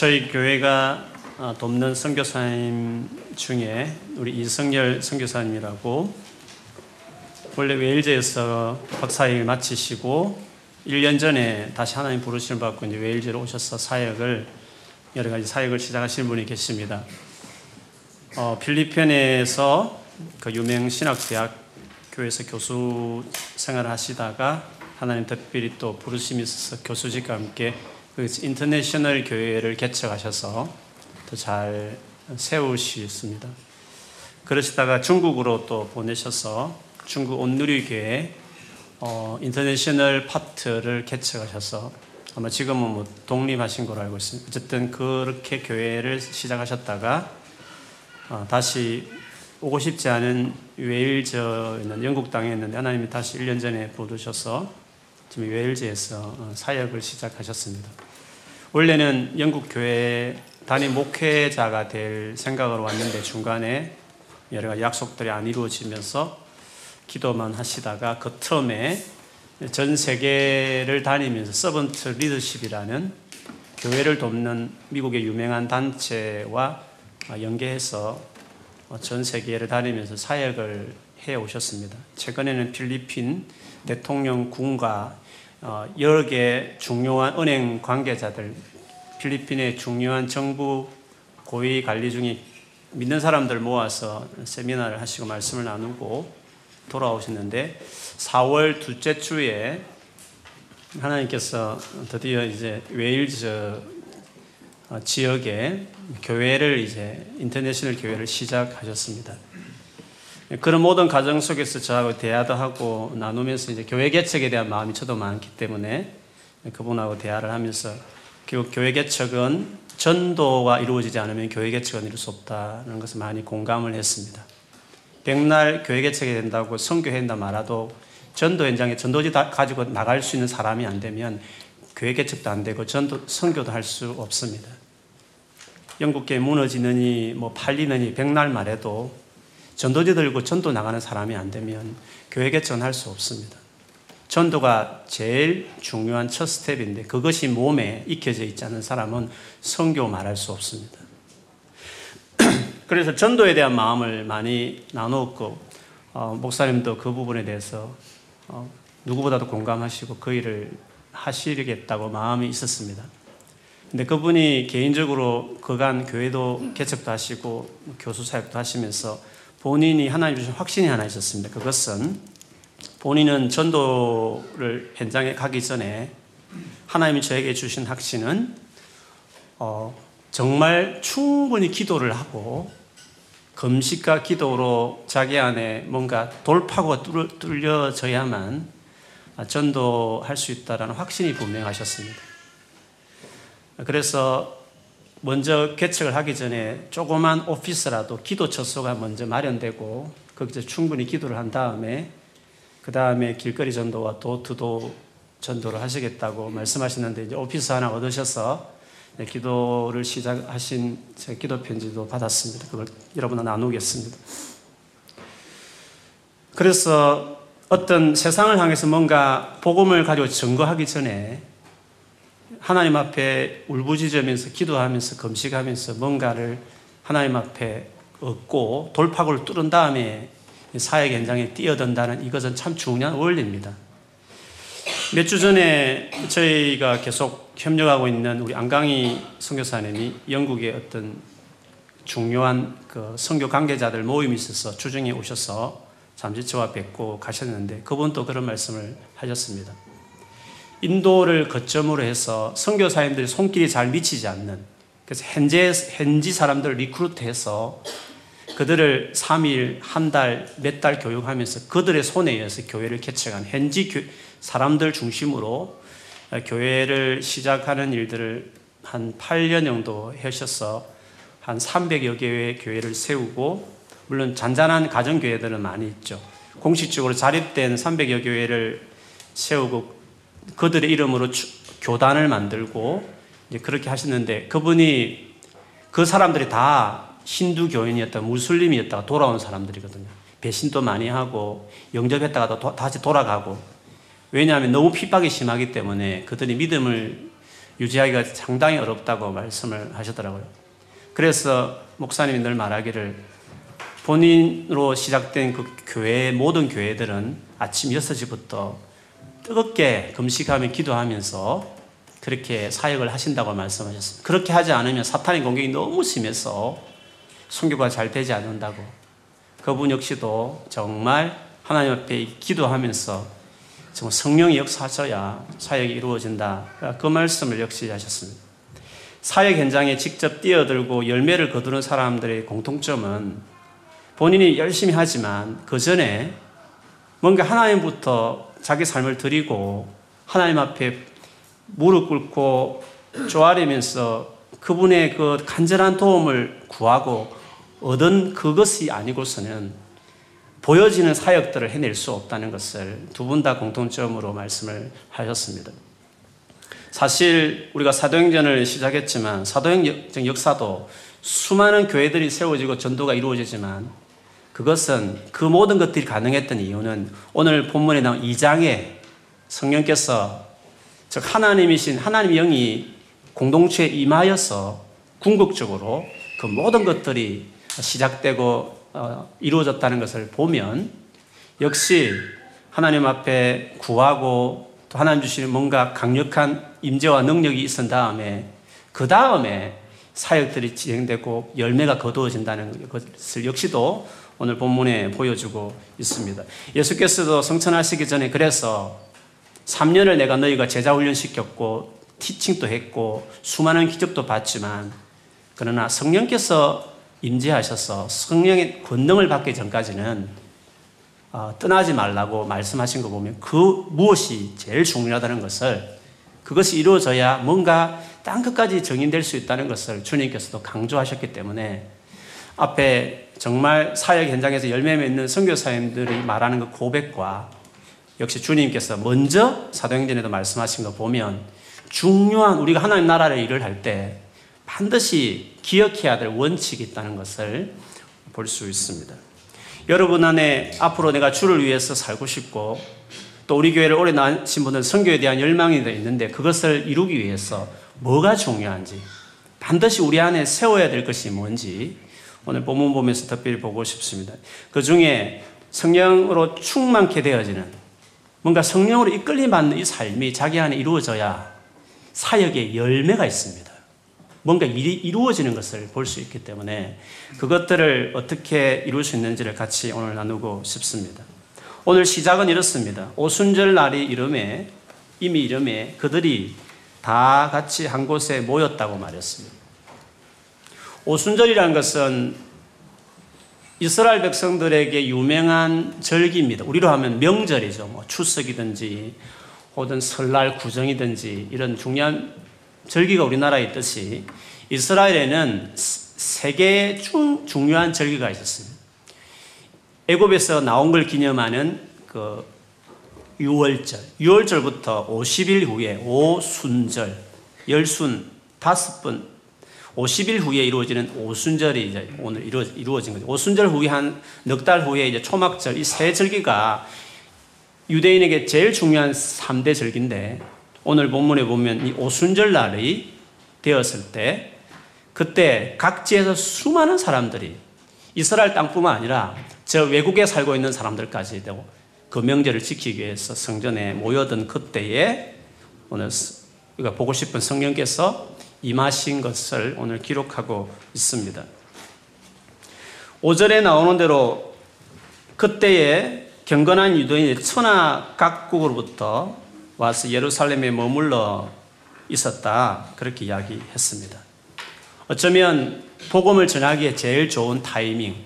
저희 교회가 어, 돕는 선교사님 중에 우리 이성열 선교사님이라고 원래 웨일즈에서 박사일 마치시고 1년 전에 다시 하나님 부르심을 받고 이제 웨일즈로 오셔서 사역을 여러 가지 사역을 시작하신 분이 계십니다. 어, 필리핀에서 그 유명 신학대학 교회에서 교수 생활을 하시다가 하나님 특별히 또 부르심이 있어서 교수직과 함께 그 international 교회를 개척하셔서 더 잘 세우셨습니다. 그러시다가 중국으로 또 보내셔서 중국 온누리교회 어, international 파트를 개척하셔서 아마 지금은 뭐 독립하신 걸로 알고 있습니다. 어쨌든 그렇게 교회를 시작하셨다가 어, 다시 오고 싶지 않은 웨일즈에 있는 영국 땅에 있는데 하나님이 다시 1년 전에 부르셔서 지금 웨일즈에서 어, 사역을 시작하셨습니다. 원래는 영국 교회 단임 목회자가 될 생각으로 왔는데 중간에 여러 가지 약속들이 안 이루어지면서 기도만 하시다가 그 틈에 전 세계를 다니면서 서번트 리더십이라는 교회를 돕는 미국의 유명한 단체와 연계해서 전 세계를 다니면서 사역을 해 오셨습니다. 최근에는 필리핀 대통령궁과 여러 개 중요한 은행 관계자들, 필리핀의 중요한 정부 고위 관리 중에 믿는 사람들 모아서 세미나를 하시고 말씀을 나누고 돌아오셨는데 4월 둘째 주에 하나님께서 드디어 이제 웨일즈 지역에 교회를 이제 international 교회를 시작하셨습니다. 그런 모든 과정 속에서 저하고 대화도 하고 나누면서 이제 교회 개척에 대한 마음이 저도 많기 때문에 그분하고 대화를 하면서 결국 교회 개척은 전도가 이루어지지 않으면 교회 개척은 이룰 수 없다는 것을 많이 공감을 했습니다. 백날 교회 개척이 된다고 선교한다 말아도 전도 현장에 전도지 가지고 나갈 수 있는 사람이 안 되면 교회 개척도 안 되고 전도 선교도 할 수 없습니다. 영국계 무너지느니 뭐 팔리느니 백날 말해도 전도지 들고 전도 나가는 사람이 안 되면 교회 개척은 할수 없습니다. 전도가 제일 중요한 첫 스텝인데 그것이 몸에 익혀져 있지 않은 사람은 성교 말할 수 없습니다. 그래서 전도에 대한 마음을 많이 나누었고 어, 목사님도 그 부분에 대해서 어, 누구보다도 공감하시고 그 일을 하시겠다고 마음이 있었습니다. 근데 그분이 개인적으로 그간 교회도 개척도 하시고 교수 사역도 하시면서 본인이 하나님 주신 확신이 하나 있었습니다. 그것은 본인은 전도를 현장에 가기 전에 하나님이 저에게 주신 확신은 어, 정말 충분히 기도를 하고 금식과 기도로 자기 안에 뭔가 돌파구가 뚫려져야만 전도할 수 있다라는 확신이 분명하셨습니다. 그래서 먼저 개척을 하기 전에 조그만 오피스라도 기도 처소가 먼저 마련되고 거기서 충분히 기도를 한 다음에 그 다음에 길거리 전도와 도투도 전도를 하시겠다고 말씀하셨는데 이제 오피스 하나 얻으셔서 기도를 시작하신 제 기도 편지도 받았습니다. 그걸 여러분과 나누겠습니다. 그래서 어떤 세상을 향해서 뭔가 복음을 가지고 증거하기 전에 하나님 앞에 울부짖으면서 기도하면서 금식하면서 뭔가를 하나님 앞에 얻고 돌파구를 뚫은 다음에 사역 현장에 뛰어든다는 이것은 참 중요한 원리입니다. 몇 주 전에 저희가 계속 협력하고 있는 우리 안강희 선교사님이 영국의 어떤 중요한 그 선교 관계자들 모임이 있어서 주중에 오셔서 잠시 저와 뵙고 가셨는데 그분도 그런 말씀을 하셨습니다. 인도를 거점으로 해서 선교사님들이 손길이 잘 미치지 않는 그래서 현재 현지 사람들 리크루트해서 그들을 3일, 한 달, 몇 달 교육하면서 그들의 손에 의해서 교회를 개척한 현지 사람들 중심으로 교회를 시작하는 일들을 한 8년 정도 하셔서 한 300여 개의 교회를 세우고 물론 잔잔한 가정교회들은 많이 있죠. 공식적으로 자립된 300여 교회를 세우고 그들의 이름으로 교단을 만들고 그렇게 하셨는데 그분이 그 사람들이 다 힌두 교인이었다, 무슬림이었다가 돌아온 사람들이거든요. 배신도 많이 하고 영접했다가 도, 다시 돌아가고 왜냐하면 너무 핍박이 심하기 때문에 그들이 믿음을 유지하기가 상당히 어렵다고 말씀을 하시더라고요. 그래서 목사님이 늘 말하기를 본인으로 시작된 그 교회, 모든 교회들은 아침 6시부터 뜨겁게 금식하며 기도하면서 그렇게 사역을 하신다고 말씀하셨습니다. 그렇게 하지 않으면 사탄의 공격이 너무 심해서 선교가 잘 되지 않는다고. 그분 역시도 정말 하나님 앞에 기도하면서 정말 성령이 역사하셔야 사역이 이루어진다. 그 말씀을 역시 하셨습니다. 사역 현장에 직접 뛰어들고 열매를 거두는 사람들의 공통점은 본인이 열심히 하지만 그 전에 뭔가 하나님부터 자기 삶을 드리고 하나님 앞에 무릎 꿇고 쪼아리면서 그분의 그 간절한 도움을 구하고 얻은 그것이 아니고서는 보여지는 사역들을 해낼 수 없다는 것을 두 분 다 공통점으로 말씀을 하셨습니다. 사실 우리가 사도행전을 시작했지만 사도행전 역사도 수많은 교회들이 세워지고 전도가 이루어지지만 그것은 그 모든 것들이 가능했던 이유는 오늘 본문에 나온 2장에 성령께서 즉 하나님이신 하나님 영이 공동체에 임하여서 궁극적으로 그 모든 것들이 시작되고 어, 이루어졌다는 것을 보면 역시 하나님 앞에 구하고 또 하나님 주시는 뭔가 강력한 임재와 능력이 있은 다음에 그 다음에 사역들이 진행되고 열매가 거두어진다는 것을 역시도 오늘 본문에 보여주고 있습니다. 예수께서도 성천하시기 전에 그래서 3년을 내가 너희가 제자 훈련시켰고 티칭도 했고 수많은 기적도 봤지만 그러나 성령께서 임재하셔서 성령의 권능을 받기 전까지는 어, 떠나지 말라고 말씀하신 거 보면 그 무엇이 제일 중요하다는 것을 그것이 이루어져야 뭔가 땅 끝까지 정인될 수 있다는 것을 주님께서도 강조하셨기 때문에 앞에 정말 사역 현장에서 열매 맺는 선교사님들이 말하는 그 고백과 역시 주님께서 먼저 사도행전에도 말씀하신 거 보면 중요한 우리가 하나님 나라를 일을 할 때 반드시 기억해야 될 원칙이 있다는 것을 볼 수 있습니다. 여러분 안에 앞으로 내가 주를 위해서 살고 싶고 또 우리 교회를 오래 나신 분들 선교에 대한 열망이 있는데 그것을 이루기 위해서 뭐가 중요한지 반드시 우리 안에 세워야 될 것이 뭔지 오늘 본문 보면서 특별히 보고 싶습니다. 그 중에 성령으로 충만케 되어지는 뭔가 성령으로 이끌림 받는 이 삶이 자기 안에 이루어져야 사역에 열매가 있습니다. 뭔가 일이 이루어지는 것을 볼 수 있기 때문에 그것들을 어떻게 이룰 수 있는지를 같이 오늘 나누고 싶습니다. 오늘 시작은 이렇습니다. 오순절 날이 이름에 이미 이름에 그들이 다 같이 한 곳에 모였다고 말했습니다. 오순절이라는 것은 이스라엘 백성들에게 유명한 절기입니다. 우리로 하면 명절이죠. 뭐 추석이든지 혹은 설날 구정이든지 이런 중요한 절기가 우리나라에 있듯이 이스라엘에는 세 개의 중, 중요한 절기가 있었습니다. 애굽에서 나온 걸 기념하는 그 6월절, 6월절부터 50일 후에 오순절, 열순, 다섯 번 50일 후에 이루어지는 오순절이 이제 오늘 이루어, 이루어 진 거죠. 오순절 후에 한 넉 달 후에 이제 초막절 이 세 절기가 유대인에게 제일 중요한 3대 절기인데 오늘 본문에 보면 이 오순절 날이 되었을 때 그때 각지에서 수많은 사람들이 이스라엘 땅뿐만 아니라 저 외국에 살고 있는 사람들까지 되고 그 명절을 지키기 위해서 성전에 모여든 그때에 오늘 우리가 보고 싶은 성령께서 임하신 것을 오늘 기록하고 있습니다. 5절에 나오는 대로 그때에 경건한 유대인이 천하 각국으로부터 와서 예루살렘에 머물러 있었다. 그렇게 이야기했습니다. 어쩌면 복음을 전하기에 제일 좋은 타이밍.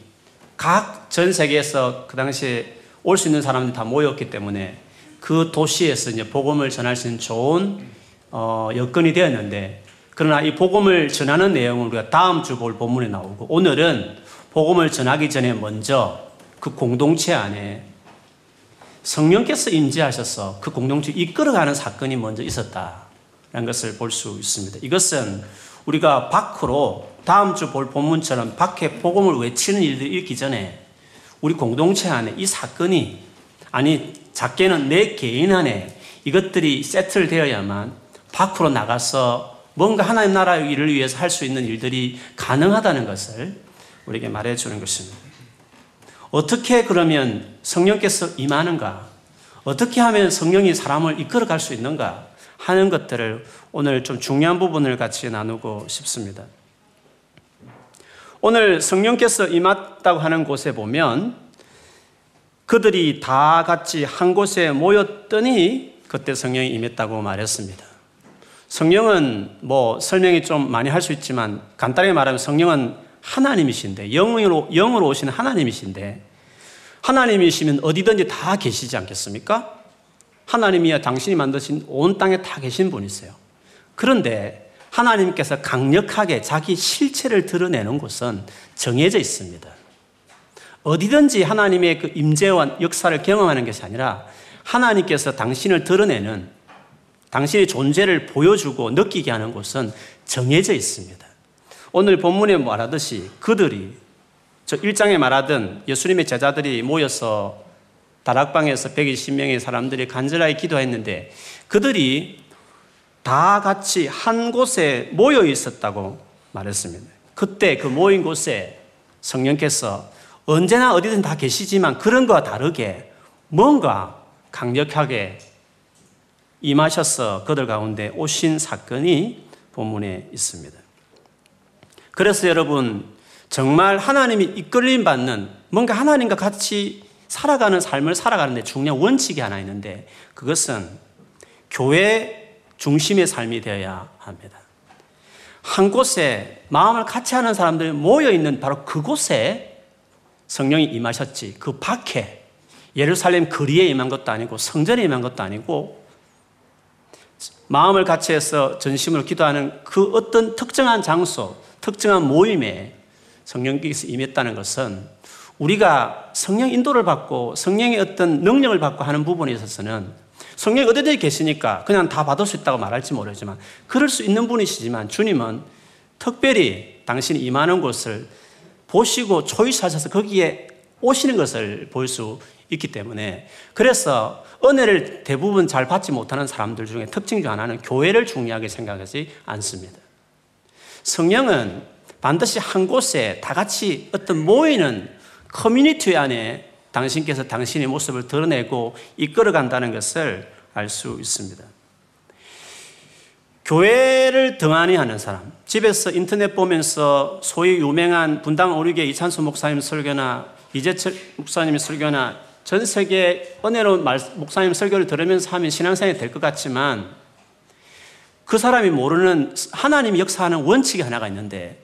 각 전 세계에서 그 당시에 올 수 있는 사람들이 다 모였기 때문에 그 도시에서 이제 복음을 전할 수 있는 좋은 어, 여건이 되었는데 그러나 이 복음을 전하는 내용은 우리가 다음 주 볼 본문에 나오고 오늘은 복음을 전하기 전에 먼저 그 공동체 안에 성령께서 임재하셔서 그 공동체 이끌어가는 사건이 먼저 있었다라는 것을 볼 수 있습니다. 이것은 우리가 밖으로 다음 주 볼 본문처럼 밖에 복음을 외치는 일들이 있기 전에 우리 공동체 안에 이 사건이 아니 작게는 내 개인 안에 이것들이 세트되어야만 밖으로 나가서 뭔가 하나님 나라의 일을 위해서 할 수 있는 일들이 가능하다는 것을 우리에게 말해 주는 것입니다. 어떻게 그러면 성령께서 임하는가? 어떻게 하면 성령이 사람을 이끌어 갈 수 있는가? 하는 것들을 오늘 좀 중요한 부분을 같이 나누고 싶습니다. 오늘 성령께서 임했다고 하는 곳에 보면 그들이 다 같이 한 곳에 모였더니 그때 성령이 임했다고 말했습니다. 성령은 뭐 설명이 좀 많이 할 수 있지만 간단하게 말하면 성령은 하나님이신데 영으로 영으로 오시는 하나님이신데 하나님이시면 어디든지 다 계시지 않겠습니까? 하나님이야 당신이 만드신 온 땅에 다 계신 분이세요. 그런데 하나님께서 강력하게 자기 실체를 드러내는 곳은 정해져 있습니다. 어디든지 하나님의 그 임재와 역사를 경험하는 것이 아니라 하나님께서 당신을 드러내는 당신의 존재를 보여주고 느끼게 하는 곳은 정해져 있습니다. 오늘 본문에 말하듯이 그들이 저 1장에 말하던 예수님의 제자들이 모여서 다락방에서 120명의 사람들이 간절하게 기도했는데 그들이 다 같이 한 곳에 모여 있었다고 말했습니다. 그때 그 모인 곳에 성령께서 언제나 어디든 다 계시지만 그런 것과 다르게 뭔가 강력하게 임하셔서 그들 가운데 오신 사건이 본문에 있습니다. 그래서 여러분, 정말 하나님이 이끌림 받는 뭔가 하나님과 같이 살아가는 삶을 살아가는데 중요한 원칙이 하나 있는데 그것은 교회 중심의 삶이 되어야 합니다. 한 곳에 마음을 같이 하는 사람들이 모여 있는 바로 그곳에 성령이 임하셨지 그 밖에 예루살렘 거리에 임한 것도 아니고 성전에 임한 것도 아니고 마음을 같이 해서 전심으로 기도하는 그 어떤 특정한 장소, 특정한 모임에 성령께서 임했다는 것은 우리가 성령 인도를 받고 성령의 어떤 능력을 받고 하는 부분에 있어서는 성령이 어디든지 계시니까 그냥 다 받을 수 있다고 말할지 모르지만 그럴 수 있는 분이시지만 주님은 특별히 당신이 임하는 곳을 보시고 초이스하셔서 거기에 오시는 것을 볼 수 있기 때문에 그래서 은혜를 대부분 잘 받지 못하는 사람들 중에 특징 중 하나는 교회를 중요하게 생각하지 않습니다. 성령은 반드시 한 곳에 다 같이 어떤 모이는 커뮤니티 안에 당신께서 당신의 모습을 드러내고 이끌어 간다는 것을 알 수 있습니다. 교회를 등한히 하는 사람, 집에서 인터넷 보면서 소위 유명한 분당 오류계 이찬수 목사님 설교나 이재철 목사님 설교나 전 세계 은혜로운 목사님 설교를 들으면서 하면 신앙생활이 될 것 같지만 그 사람이 모르는 하나님이 역사하는 원칙이 하나가 있는데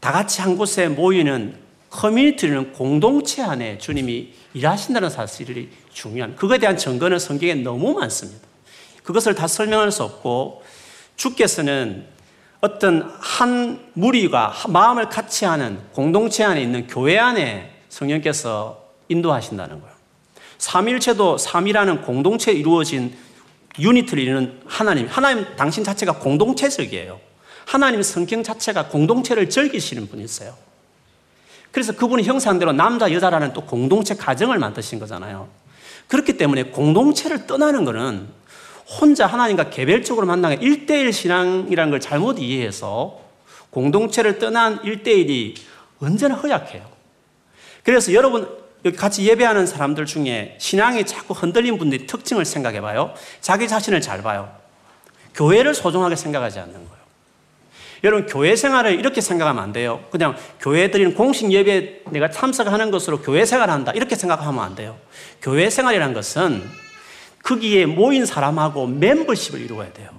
다 같이 한 곳에 모이는 커뮤니티는 공동체 안에 주님이 일하신다는 사실이 중요한 그거에 대한 증거는 성경에 너무 많습니다. 그것을 다 설명할 수 없고 주께서는 어떤 한 무리가 마음을 같이 하는 공동체 안에 있는 교회 안에 성령께서 인도하신다는 거예요. 삼일체도 삼이라는 공동체 이루어진 유니트를 이루는 하나님. 하나님 당신 자체가 공동체적이에요. 하나님 성경 자체가 공동체를 즐기시는 분이세요. 그래서 그분이 형상대로 남자, 여자라는 또 공동체 가정을 만드신 거잖아요. 그렇기 때문에 공동체를 떠나는 것은 혼자 하나님과 개별적으로 만나는 1대1 신앙이라는 걸 잘못 이해해서 공동체를 떠난 1대1이 언제나 허약해요. 그래서 여러분 같이 예배하는 사람들 중에 신앙이 자꾸 흔들린 분들이 특징을 생각해 봐요. 자기 자신을 잘 봐요. 교회를 소중하게 생각하지 않는 거예요. 여러분, 교회 생활을 이렇게 생각하면 안 돼요. 그냥 교회 드리는 공식 예배 내가 참석하는 것으로 교회 생활을 한다. 이렇게 생각하면 안 돼요. 교회 생활이란 것은 거기에 모인 사람하고 멤버십을 이루어야 돼요.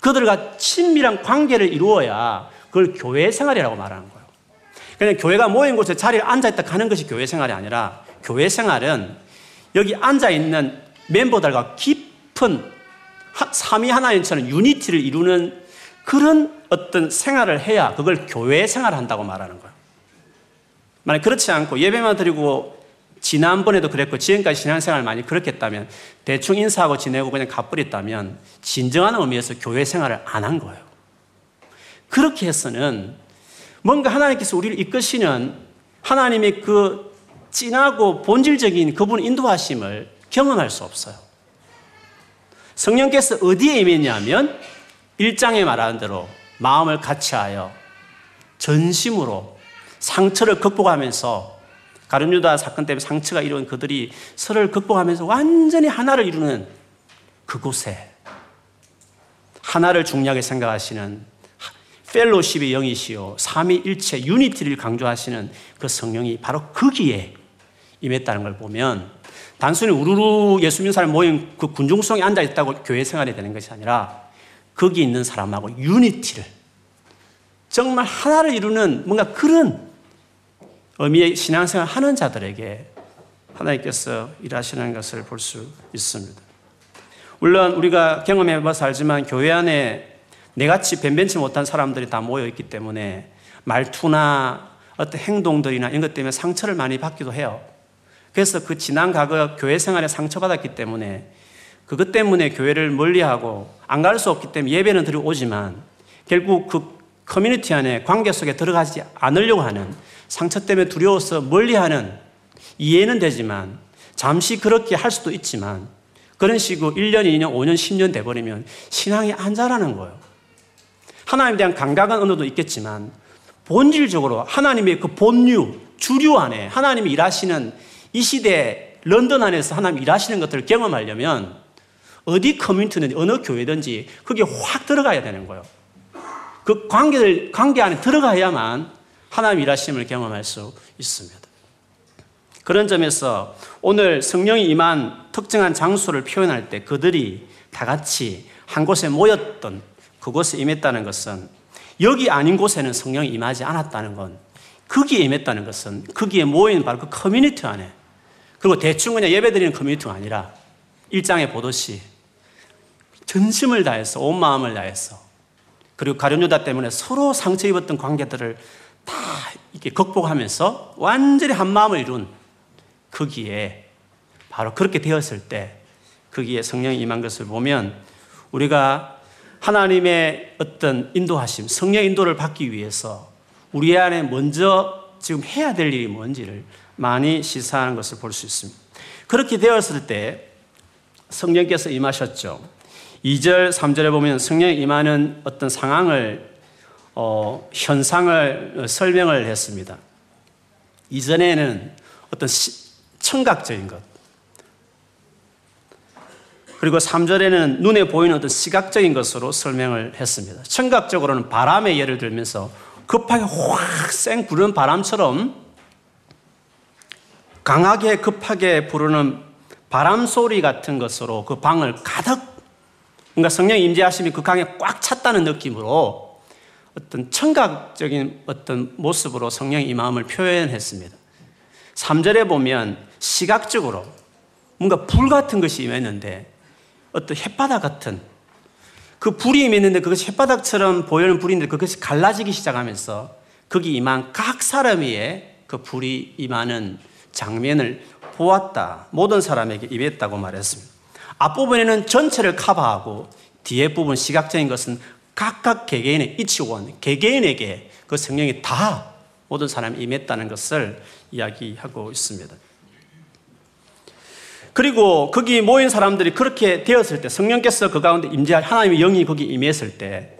그들과 친밀한 관계를 이루어야 그걸 교회 생활이라고 말하는 거예요. 그냥 교회가 모인 곳에 자리에 앉아있다 가는 것이 교회 생활이 아니라 교회 생활은 여기 앉아있는 멤버들과 깊은 삼위 하나님처럼 유니티를 이루는 그런 어떤 생활을 해야 그걸 교회 생활을 한다고 말하는 거예요. 만약 그렇지 않고 예배만 드리고 지난번에도 그랬고 지금까지 신앙생활 많이 그렇게 했다면 대충 인사하고 지내고 그냥 가버렸다면 진정한 의미에서 교회 생활을 안 한 거예요. 그렇게 해서는 뭔가 하나님께서 우리를 이끄시는 하나님의 그 진하고 본질적인 그분 인도하심을 경험할 수 없어요. 성령께서 어디에 임했냐면 1장에 말하는 대로 마음을 같이하여 전심으로 상처를 극복하면서 가룟유다 사건 때문에 상처가 이룬 그들이 서로를 극복하면서 완전히 하나를 이루는 그곳에 하나를 중요하게 생각하시는 펠로십의 영이시요 삼위일체 유니티를 강조하시는 그 성령이 바로 거기에 임했다는 걸 보면 단순히 우르르 예수 믿는 사람 모임 그 군중성에 앉아 있다고 교회 생활이 되는 것이 아니라 거기 있는 사람하고 유니티를 정말 하나를 이루는 뭔가 그런 의미의 신앙생활 하는 자들에게 하나님께서 일하시는 것을 볼 수 있습니다. 물론 우리가 경험해 봐서 알지만 교회 안에 내같이 변변치 못한 사람들이 다 모여 있기 때문에 말투나 어떤 행동들이나 이런 것 때문에 상처를 많이 받기도 해요. 그래서 그 지난 과거 교회 생활에 상처받았기 때문에 그것 때문에 교회를 멀리하고 안 갈 수 없기 때문에 예배는 드리고 오지만 결국 그 커뮤니티 안에 관계 속에 들어가지 않으려고 하는 상처 때문에 두려워서 멀리하는 이해는 되지만 잠시 그렇게 할 수도 있지만 그런 식으로 1년, 2년, 5년, 10년 돼버리면 신앙이 안 자라는 거예요. 하나님에 대한 감각은 어느 정도 있겠지만 본질적으로 하나님의 그 본류, 주류 안에 하나님이 일하시는 이 시대 런던 안에서 하나님 일하시는 것들을 경험하려면 어디 커뮤니티든 어느 교회든지 거기에 확 들어가야 되는 거예요. 그 관계를, 관계 안에 들어가야만 하나님 일하심을 경험할 수 있습니다. 그런 점에서 오늘 성령이 임한 특정한 장소를 표현할 때 그들이 다 같이 한 곳에 모였던 그곳에 임했다는 것은 여기 아닌 곳에는 성령이 임하지 않았다는 건 거기에 임했다는 것은 거기에 모인 바로 그 커뮤니티 안에 그리고 대충 그냥 예배드리는 커뮤니티가 아니라 일장에 보듯이 전심을 다해서 온 마음을 다해서 그리고 가룟유다 때문에 서로 상처 입었던 관계들을 다 이렇게 극복하면서 완전히 한 마음을 이룬 거기에 바로 그렇게 되었을 때 거기에 성령이 임한 것을 보면 우리가 하나님의 어떤 인도하심, 성령 인도를 받기 위해서 우리 안에 먼저 지금 해야 될 일이 뭔지를 많이 시사하는 것을 볼 수 있습니다. 그렇게 되었을 때 성령께서 임하셨죠. 2절, 3절에 보면 성령 임하는 어떤 상황을, 어, 현상을 설명을 했습니다. 이전에는 어떤 시, 청각적인 것. 그리고 3절에는 눈에 보이는 어떤 시각적인 것으로 설명을 했습니다. 청각적으로는 바람의 예를 들면서 급하게 확쌩 부르는 바람처럼 강하게 급하게 부르는 바람 소리 같은 것으로 그 방을 가득 그러니까 성령 임재하심이 그 강에 꽉 찼다는 느낌으로 어떤 청각적인 어떤 모습으로 성령의 마음을 표현했습니다. 3절에 보면 시각적으로 뭔가 불 같은 것이 임했는데 어떤 햇바닥 같은 그 불이 임했는데 그것이 햇바닥처럼 보이는 불인데 그것이 갈라지기 시작하면서 거기 임한 각 사람 위에 그 불이 임하는 장면을 보았다. 모든 사람에게 임했다고 말했습니다. 앞부분에는 전체를 커버하고 뒤에 부분 시각적인 것은 각각 개개인의 이치원, 개개인에게 그 성령이 다 모든 사람이 임했다는 것을 이야기하고 있습니다. 그리고 거기 모인 사람들이 그렇게 되었을 때 성령께서 그 가운데 임재할 하나님의 영이 거기 임했을 때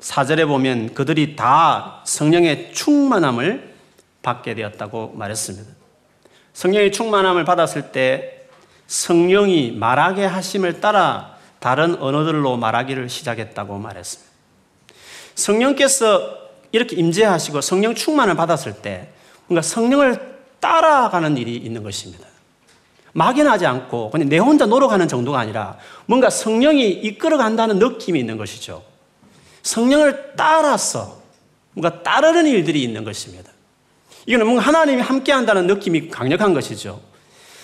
사절에 보면 그들이 다 성령의 충만함을 받게 되었다고 말했습니다. 성령의 충만함을 받았을 때 성령이 말하게 하심을 따라 다른 언어들로 말하기를 시작했다고 말했습니다. 성령께서 이렇게 임재하시고 성령 충만을 받았을 때 뭔가 성령을 따라가는 일이 있는 것입니다. 막연하지 않고 그냥 내 혼자 노력하는 정도가 아니라 뭔가 성령이 이끌어간다는 느낌이 있는 것이죠. 성령을 따라서 뭔가 따르는 일들이 있는 것입니다. 이거는 뭔가 하나님이 함께 한다는 느낌이 강력한 것이죠.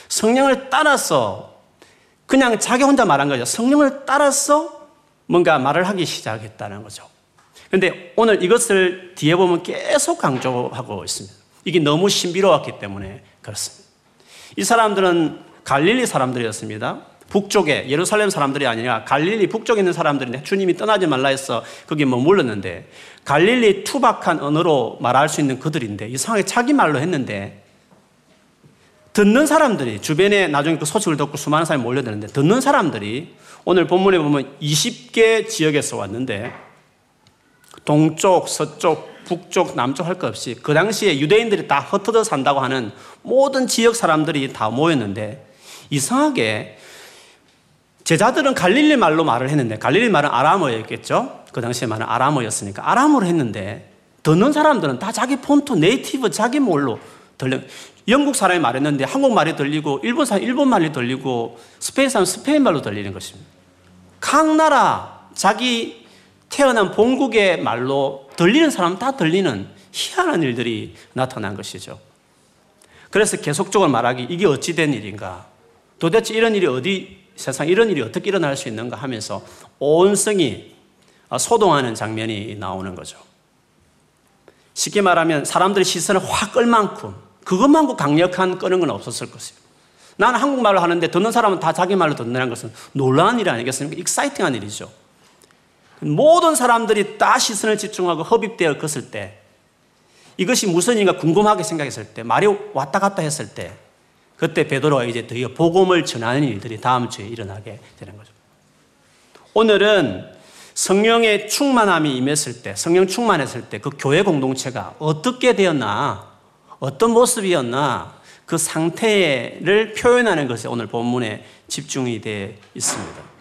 성령을 따라서 그냥 자기 혼자 말한 거죠. 성령을 따라서 뭔가 말을 하기 시작했다는 거죠. 근데 오늘 이것을 뒤에 보면 계속 강조하고 있습니다. 이게 너무 신비로웠기 때문에 그렇습니다. 이 사람들은 갈릴리 사람들이었습니다. 북쪽에 예루살렘 사람들이 아니라 갈릴리 북쪽에 있는 사람들인데 주님이 떠나지 말라 해서 거기 머물렀는데 갈릴리 투박한 언어로 말할 수 있는 그들인데 이상하게 자기 말로 했는데 듣는 사람들이 주변에 나중에 그 소식을 듣고 수많은 사람이 몰려드는데 듣는 사람들이 오늘 본문에 보면 20개 지역에서 왔는데 동쪽, 서쪽, 북쪽, 남쪽 할 것 없이 그 당시에 유대인들이 다 흩어져 산다고 하는 모든 지역 사람들이 다 모였는데 이상하게 제자들은 갈릴리 말로 말을 했는데 갈릴리 말은 아람어였겠죠? 그 당시에 말은 아람어였으니까 아람어로 했는데 듣는 사람들은 다 자기 폰트 네이티브 자기 몰로 들려 영국 사람이 말했는데 한국말이 들리고 일본 사람 일본말이 들리고 스페인 사람 스페인말로 들리는 것입니다. 각 나라 자기 태어난 본국의 말로 들리는 사람 다 들리는 희한한 일들이 나타난 것이죠. 그래서 계속적으로 말하기 이게 어찌 된 일인가? 도대체 이런 일이 어디 세상 이런 일이 어떻게 일어날 수 있는가 하면서 온 성이 소동하는 장면이 나오는 거죠. 쉽게 말하면 사람들의 시선을 확 끌 만큼 그것만큼 강력한 끄는 건 없었을 것이에요. 나는 한국말을 하는데 듣는 사람은 다 자기 말로 듣는다는 것은 놀라운 일 아니겠습니까? 익사이팅한 일이죠. 모든 사람들이 다 시선을 집중하고 흡입되어 걷을 때 이것이 무슨 일인가 궁금하게 생각했을 때 말이 왔다 갔다 했을 때 그때 베드로가 이제 드디어 복음을 전하는 일들이 다음 주에 일어나게 되는 거죠. 오늘은 성령의 충만함이 임했을 때, 성령 충만했을 때 그 교회 공동체가 어떻게 되었나, 어떤 모습이었나, 그 상태를 표현하는 것이 오늘 본문에 집중이 되어 있습니다.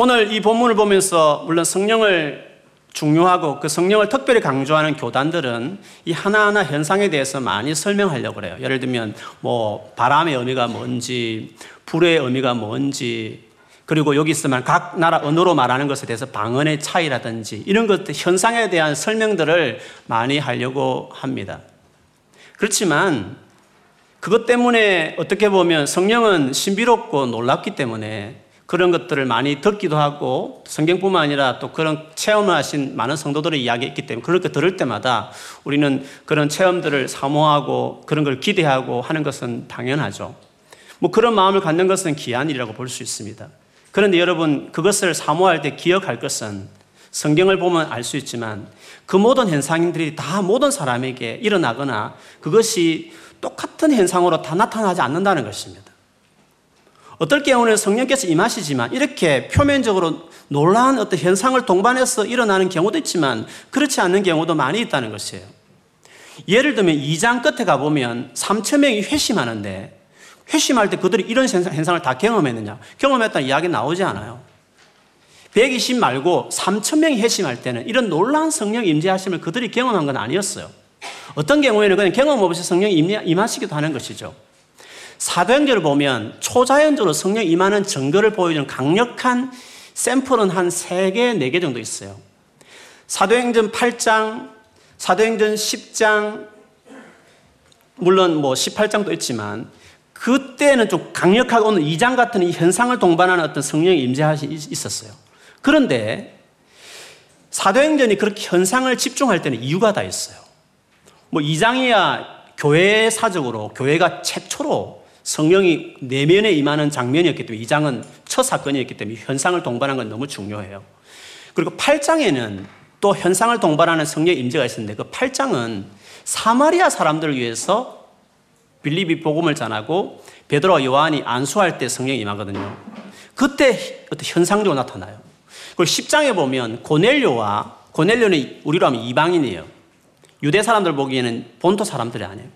오늘 이 본문을 보면서 물론 성령을 중요하고 그 성령을 특별히 강조하는 교단들은 이 하나하나 현상에 대해서 많이 설명하려고 그래요. 예를 들면 뭐 바람의 의미가 뭔지, 불의 의미가 뭔지, 그리고 여기 있으면 각 나라 언어로 말하는 것에 대해서 방언의 차이라든지 이런 것들 현상에 대한 설명들을 많이 하려고 합니다. 그렇지만 그것 때문에 어떻게 보면 성령은 신비롭고 놀랍기 때문에 그런 것들을 많이 듣기도 하고 성경뿐만 아니라 또 그런 체험을 하신 많은 성도들의 이야기가 있기 때문에 그렇게 들을 때마다 우리는 그런 체험들을 사모하고 그런 걸 기대하고 하는 것은 당연하죠. 뭐 그런 마음을 갖는 것은 기한 일이라고 볼 수 있습니다. 그런데 여러분 그것을 사모할 때 기억할 것은 성경을 보면 알 수 있지만 그 모든 현상들이 다 모든 사람에게 일어나거나 그것이 똑같은 현상으로 다 나타나지 않는다는 것입니다. 어떨 경우는 성령께서 임하시지만 이렇게 표면적으로 놀라운 어떤 현상을 동반해서 일어나는 경우도 있지만 그렇지 않는 경우도 많이 있다는 것이에요. 예를 들면 2장 끝에 가보면 3천 명이 회심하는데 회심할 때 그들이 이런 현상을 다 경험했느냐? 경험했다는 이야기 나오지 않아요. 120 말고 3천 명이 회심할 때는 이런 놀라운 성령 임재하심을 그들이 경험한 건 아니었어요. 어떤 경우에는 그냥 경험 없이 성령이 임하시기도 하는 것이죠. 사도행전을 보면 초자연적으로 성령 임하는 증거를 보여주는 강력한 샘플은 한 3개, 4개 정도 있어요. 사도행전 8장, 사도행전 10장, 물론 뭐 18장도 있지만 그때는 좀 강력하고 오늘 2장 같은 이 현상을 동반하는 어떤 성령의 임재하시 있었어요. 그런데 사도행전이 그렇게 현상을 집중할 때는 이유가 다 있어요. 뭐 2장이야 교회 사적으로 교회가 최초로 성령이 내면에 임하는 장면이었기 때문에 이 장은 첫 사건이었기 때문에 현상을 동반한 건 너무 중요해요. 그리고 8장에는 또 현상을 동반하는 성령 임재가 있었는데 그 8장은 사마리아 사람들을 위해서 빌립이 복음을 전하고 베드로와 요한이 안수할 때 성령이 임하거든요. 그때 어떤 현상적으로 나타나요. 그리고 10장에 보면 고넬료와 고넬료는 우리로 하면 이방인이에요. 유대 사람들 보기에는 본토 사람들이 아니에요.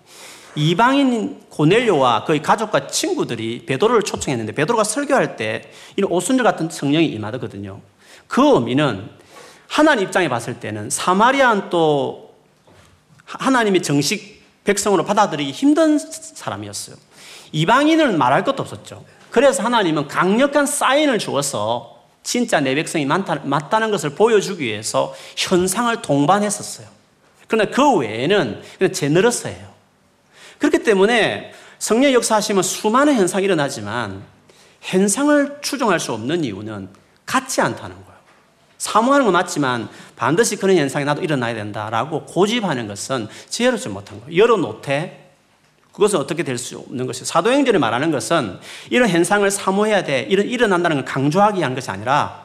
이방인 고넬료와 그의 가족과 친구들이 베드로를 초청했는데 베드로가 설교할 때 이런 오순절 같은 성령이 임하거든요. 그 의미는 하나님 입장에 봤을 때는 사마리아는 또 하나님의 정식 백성으로 받아들이기 힘든 사람이었어요. 이방인은 말할 것도 없었죠. 그래서 하나님은 강력한 사인을 주어서 진짜 내 백성이 많다, 맞다는 것을 보여주기 위해서 현상을 동반했었어요. 그러나 그 외에는 그냥 제너러스예요. 그렇기 때문에 성령 역사하시면 수많은 현상이 일어나지만 현상을 추종할 수 없는 이유는 같지 않다는 거예요. 사모하는 건 맞지만 반드시 그런 현상이 나도 일어나야 된다라고 고집하는 것은 지혜롭지 못한 거예요. 열어놓되 그것은 어떻게 될 수 없는 것이에요. 사도행전에 말하는 것은 이런 현상을 사모해야 돼, 이런 일어난다는 걸 강조하기 위한 것이 아니라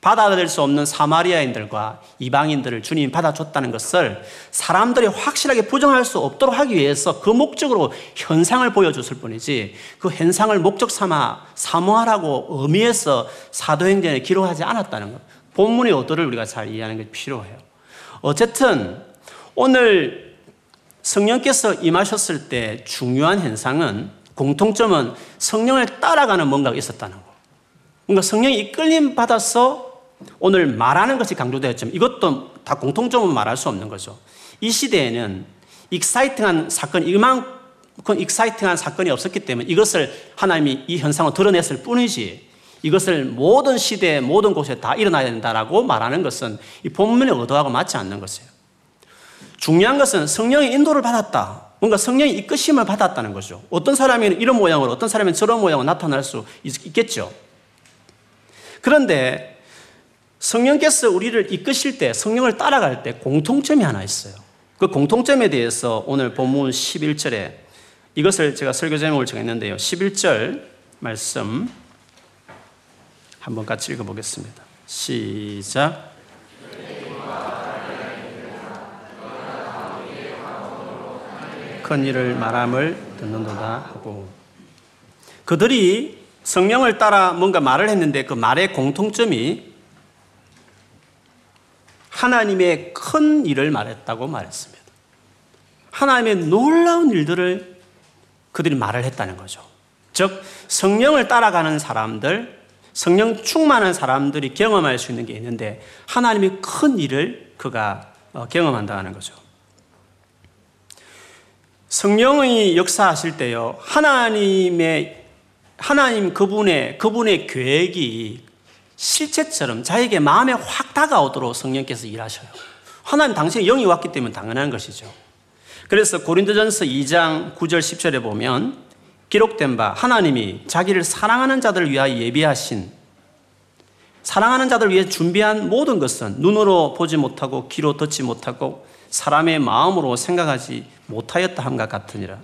받아들일 수 없는 사마리아인들과 이방인들을 주님이 받아줬다는 것을 사람들이 확실하게 부정할 수 없도록 하기 위해서 그 목적으로 현상을 보여줬을 뿐이지 그 현상을 목적 삼아 사모하라고 의미해서 사도행전에 기록하지 않았다는 것. 본문의 의도를 우리가 잘 이해하는 게 필요해요. 어쨌든 오늘 성령께서 임하셨을 때 중요한 현상은 공통점은 성령을 따라가는 뭔가가 있었다는 거. 그러니까 성령이 이끌림 받아서 오늘 말하는 것이 강조되었지만 이것도 다 공통점은 말할 수 없는 거죠. 이 시대에는 exciting한 사건, 이만큼 exciting한 사건이 없었기 때문에 이것을 하나님이 이 현상을 드러냈을 뿐이지 이것을 모든 시대, 모든 곳에 다 일어나야 된다라고 말하는 것은 이 본문의 의도하고 맞지 않는 것이에요. 중요한 것은 성령의 인도를 받았다. 뭔가 성령의 이끄심을 받았다는 거죠. 어떤 사람은 이런 모양으로, 어떤 사람은 저런 모양으로 나타날 수 있겠죠. 그런데 성령께서 우리를 이끄실 때, 성령을 따라갈 때 공통점이 하나 있어요. 그 공통점에 대해서 오늘 본문 11절에 이것을 제가 설교 제목을 정했는데요. 11절 말씀 한번 같이 읽어보겠습니다. 시작. 큰 일을 말함을 듣는도다 하고 그들이 성령을 따라 뭔가 말을 했는데 그 말의 공통점이 하나님의 큰 일을 말했다고 말했습니다. 하나님의 놀라운 일들을 그들이 말을 했다는 거죠. 즉, 성령을 따라가는 사람들, 성령 충만한 사람들이 경험할 수 있는 게 있는데, 하나님의 큰 일을 그가 어, 경험한다는 거죠. 성령이 역사하실 때요, 하나님의, 하나님 그분의, 그분의 계획이 실체처럼 자에게 마음에 확 다가오도록 성령께서 일하셔요. 하나님 당신의 영이 왔기 때문에 당연한 것이죠. 그래서 고린도전서 2장 9절 10절에 보면 기록된 바 하나님이 자기를 사랑하는 자들을 위하여 예비하신 사랑하는 자들을 위해 준비한 모든 것은 눈으로 보지 못하고 귀로 듣지 못하고 사람의 마음으로 생각하지 못하였다 함과 같으니라.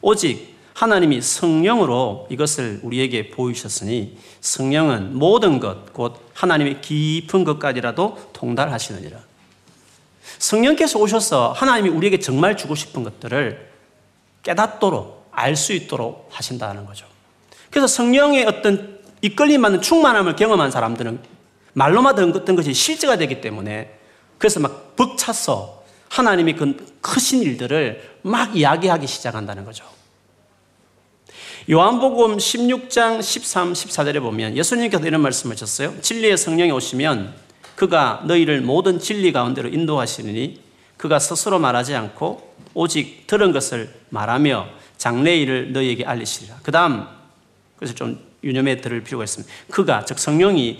오직 하나님이 성령으로 이것을 우리에게 보이셨으니 성령은 모든 것, 곧 하나님의 깊은 것까지라도 통달하시느니라. 성령께서 오셔서 하나님이 우리에게 정말 주고 싶은 것들을 깨닫도록, 알 수 있도록 하신다는 거죠. 그래서 성령의 어떤 이끌림 받는 충만함을 경험한 사람들은 말로만 듣던 것이 실제가 되기 때문에 그래서 막 벅차서 하나님이 그 크신 일들을 막 이야기하기 시작한다는 거죠. 요한복음 16장 13, 14절에 보면 예수님께서 이런 말씀을 하셨어요. 진리의 성령이 오시면 그가 너희를 모든 진리 가운데로 인도하시느니 그가 스스로 말하지 않고 오직 들은 것을 말하며 장래 일을 너희에게 알리시리라. 그 다음, 그래서 좀 유념해 들을 필요가 있습니다. 그가, 즉 성령이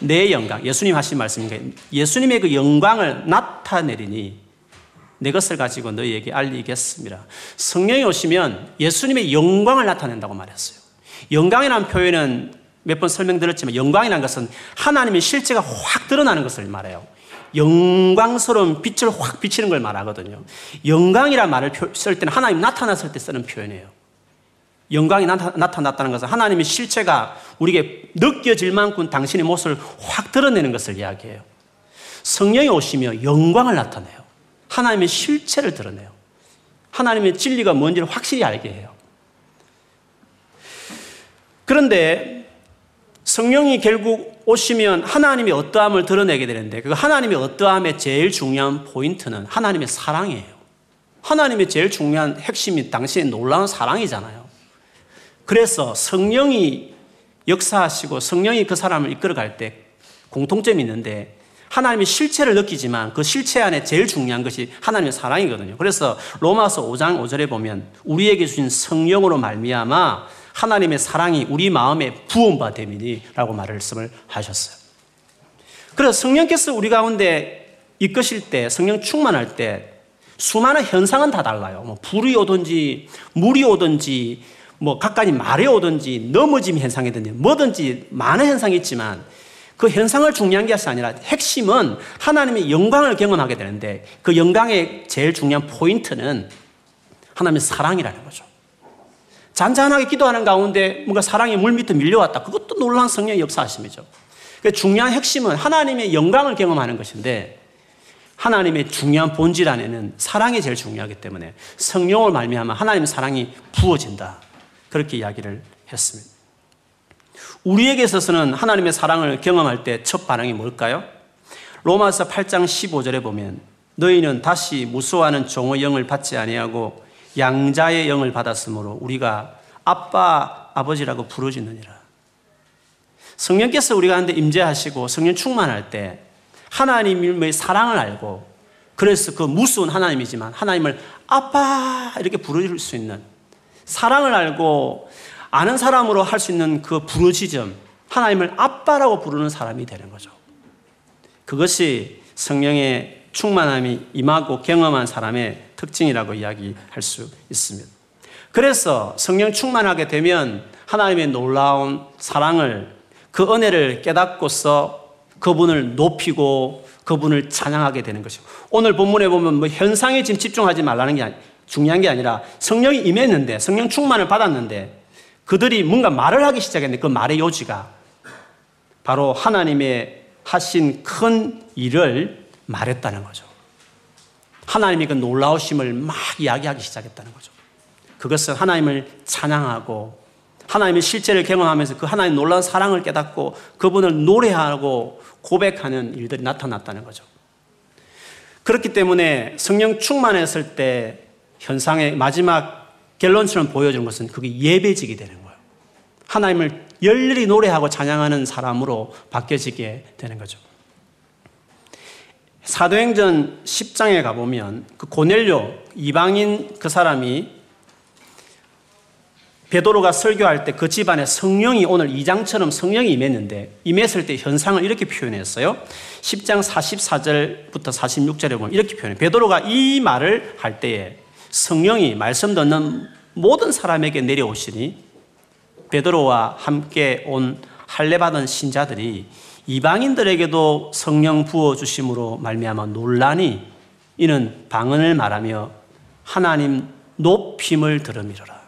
내 영광, 예수님 하신 말씀인가 예수님의 그 영광을 나타내리니 내 것을 가지고 너희에게 알리겠습니다. 성령이 오시면 예수님의 영광을 나타낸다고 말했어요. 영광이라는 표현은 몇 번 설명드렸지만 영광이라는 것은 하나님의 실제가 확 드러나는 것을 말해요. 영광스러운 빛을 확 비치는 걸 말하거든요. 영광이라는 말을 쓸 때는 하나님 나타났을 때 쓰는 표현이에요. 영광이 나타, 났다는 것은 하나님의 실체가 우리에게 느껴질 만큼 당신의 모습을 확 드러내는 것을 이야기해요. 성령이 오시며 영광을 나타내요. 하나님의 실체를 드러내요. 하나님의 진리가 뭔지를 확실히 알게 해요. 그런데 성령이 결국 오시면 하나님의 어떠함을 드러내게 되는데 그 하나님의 어떠함의 제일 중요한 포인트는 하나님의 사랑이에요. 하나님의 제일 중요한 핵심이 당신의 놀라운 사랑이잖아요. 그래서 성령이 역사하시고 성령이 그 사람을 이끌어갈 때 공통점이 있는데 하나님의 실체를 느끼지만 그 실체 안에 제일 중요한 것이 하나님의 사랑이거든요. 그래서 로마서 5장 5절에 보면 우리에게 주신 성령으로 말미암아 하나님의 사랑이 우리 마음에 부음바 되미니라고 말씀을 하셨어요. 그래서 성령께서 우리 가운데 이끄실 때 성령 충만할 때 수많은 현상은 다 달라요. 뭐 불이 오든지 물이 오든지 뭐 가까이 말이 오든지 넘어짐 현상이든지 뭐든지 많은 현상이 있지만 그 현상을 중요한 것이 아니라 핵심은 하나님의 영광을 경험하게 되는데 그 영광의 제일 중요한 포인트는 하나님의 사랑이라는 거죠. 잔잔하게 기도하는 가운데 뭔가 사랑이 물밑에 밀려왔다. 그것도 놀라운 성령의 역사하심이죠. 그 중요한 핵심은 하나님의 영광을 경험하는 것인데 하나님의 중요한 본질 안에는 사랑이 제일 중요하기 때문에 성령을 말미암아 하나님의 사랑이 부어진다. 그렇게 이야기를 했습니다. 우리에게 있어서는 하나님의 사랑을 경험할 때 첫 반응이 뭘까요? 로마서 8장 15절에 보면 너희는 다시 무수하는 종의 영을 받지 아니하고 양자의 영을 받았으므로 우리가 아빠 아버지라고 부르짖느니라. 성령께서 우리 가운데 임재하시고 성령 충만할 때 하나님의 사랑을 알고 그래서 그 무수한 하나님이지만 하나님을 아빠 이렇게 부르실 수 있는 사랑을 알고 아는 사람으로 할 수 있는 그 부르짖음 하나님을 아빠라고 부르는 사람이 되는 거죠. 그것이 성령의 충만함이 임하고 경험한 사람의 특징이라고 이야기할 수 있습니다. 그래서 성령 충만하게 되면 하나님의 놀라운 사랑을 그 은혜를 깨닫고서 그분을 높이고 그분을 찬양하게 되는 것이고 오늘 본문에 보면 뭐 현상에 집중하지 말라는 게 중요한 게 아니라 성령이 임했는데 성령 충만을 받았는데 그들이 뭔가 말을 하기 시작했는데 그 말의 요지가 바로 하나님의 하신 큰 일을 말했다는 거죠. 하나님의 그 놀라우심을 막 이야기하기 시작했다는 거죠. 그것은 하나님을 찬양하고 하나님의 실제를 경험하면서 그 하나님의 놀라운 사랑을 깨닫고 그분을 노래하고 고백하는 일들이 나타났다는 거죠. 그렇기 때문에 성령 충만했을 때 현상의 마지막 결론처럼 보여주는 것은 그게 예배직이 되는 거예요. 하나님을 열렬히 노래하고 찬양하는 사람으로 바뀌어지게 되는 거죠. 사도행전 10장에 가보면 그 고넬료 이방인 그 사람이 베드로가 설교할 때 그 집안에 성령이 오늘 2장처럼 성령이 임했는데 임했을 때 현상을 이렇게 표현했어요. 10장 44절부터 46절에 보면 이렇게 표현해요. 베드로가 이 말을 할 때에 성령이 말씀 듣는 모든 사람에게 내려오시니 베드로와 함께 온 할례 받은 신자들이 이방인들에게도 성령 부어 주심으로 말미암아 논란이 이는 방언을 말하며 하나님 높임을 들음이로라.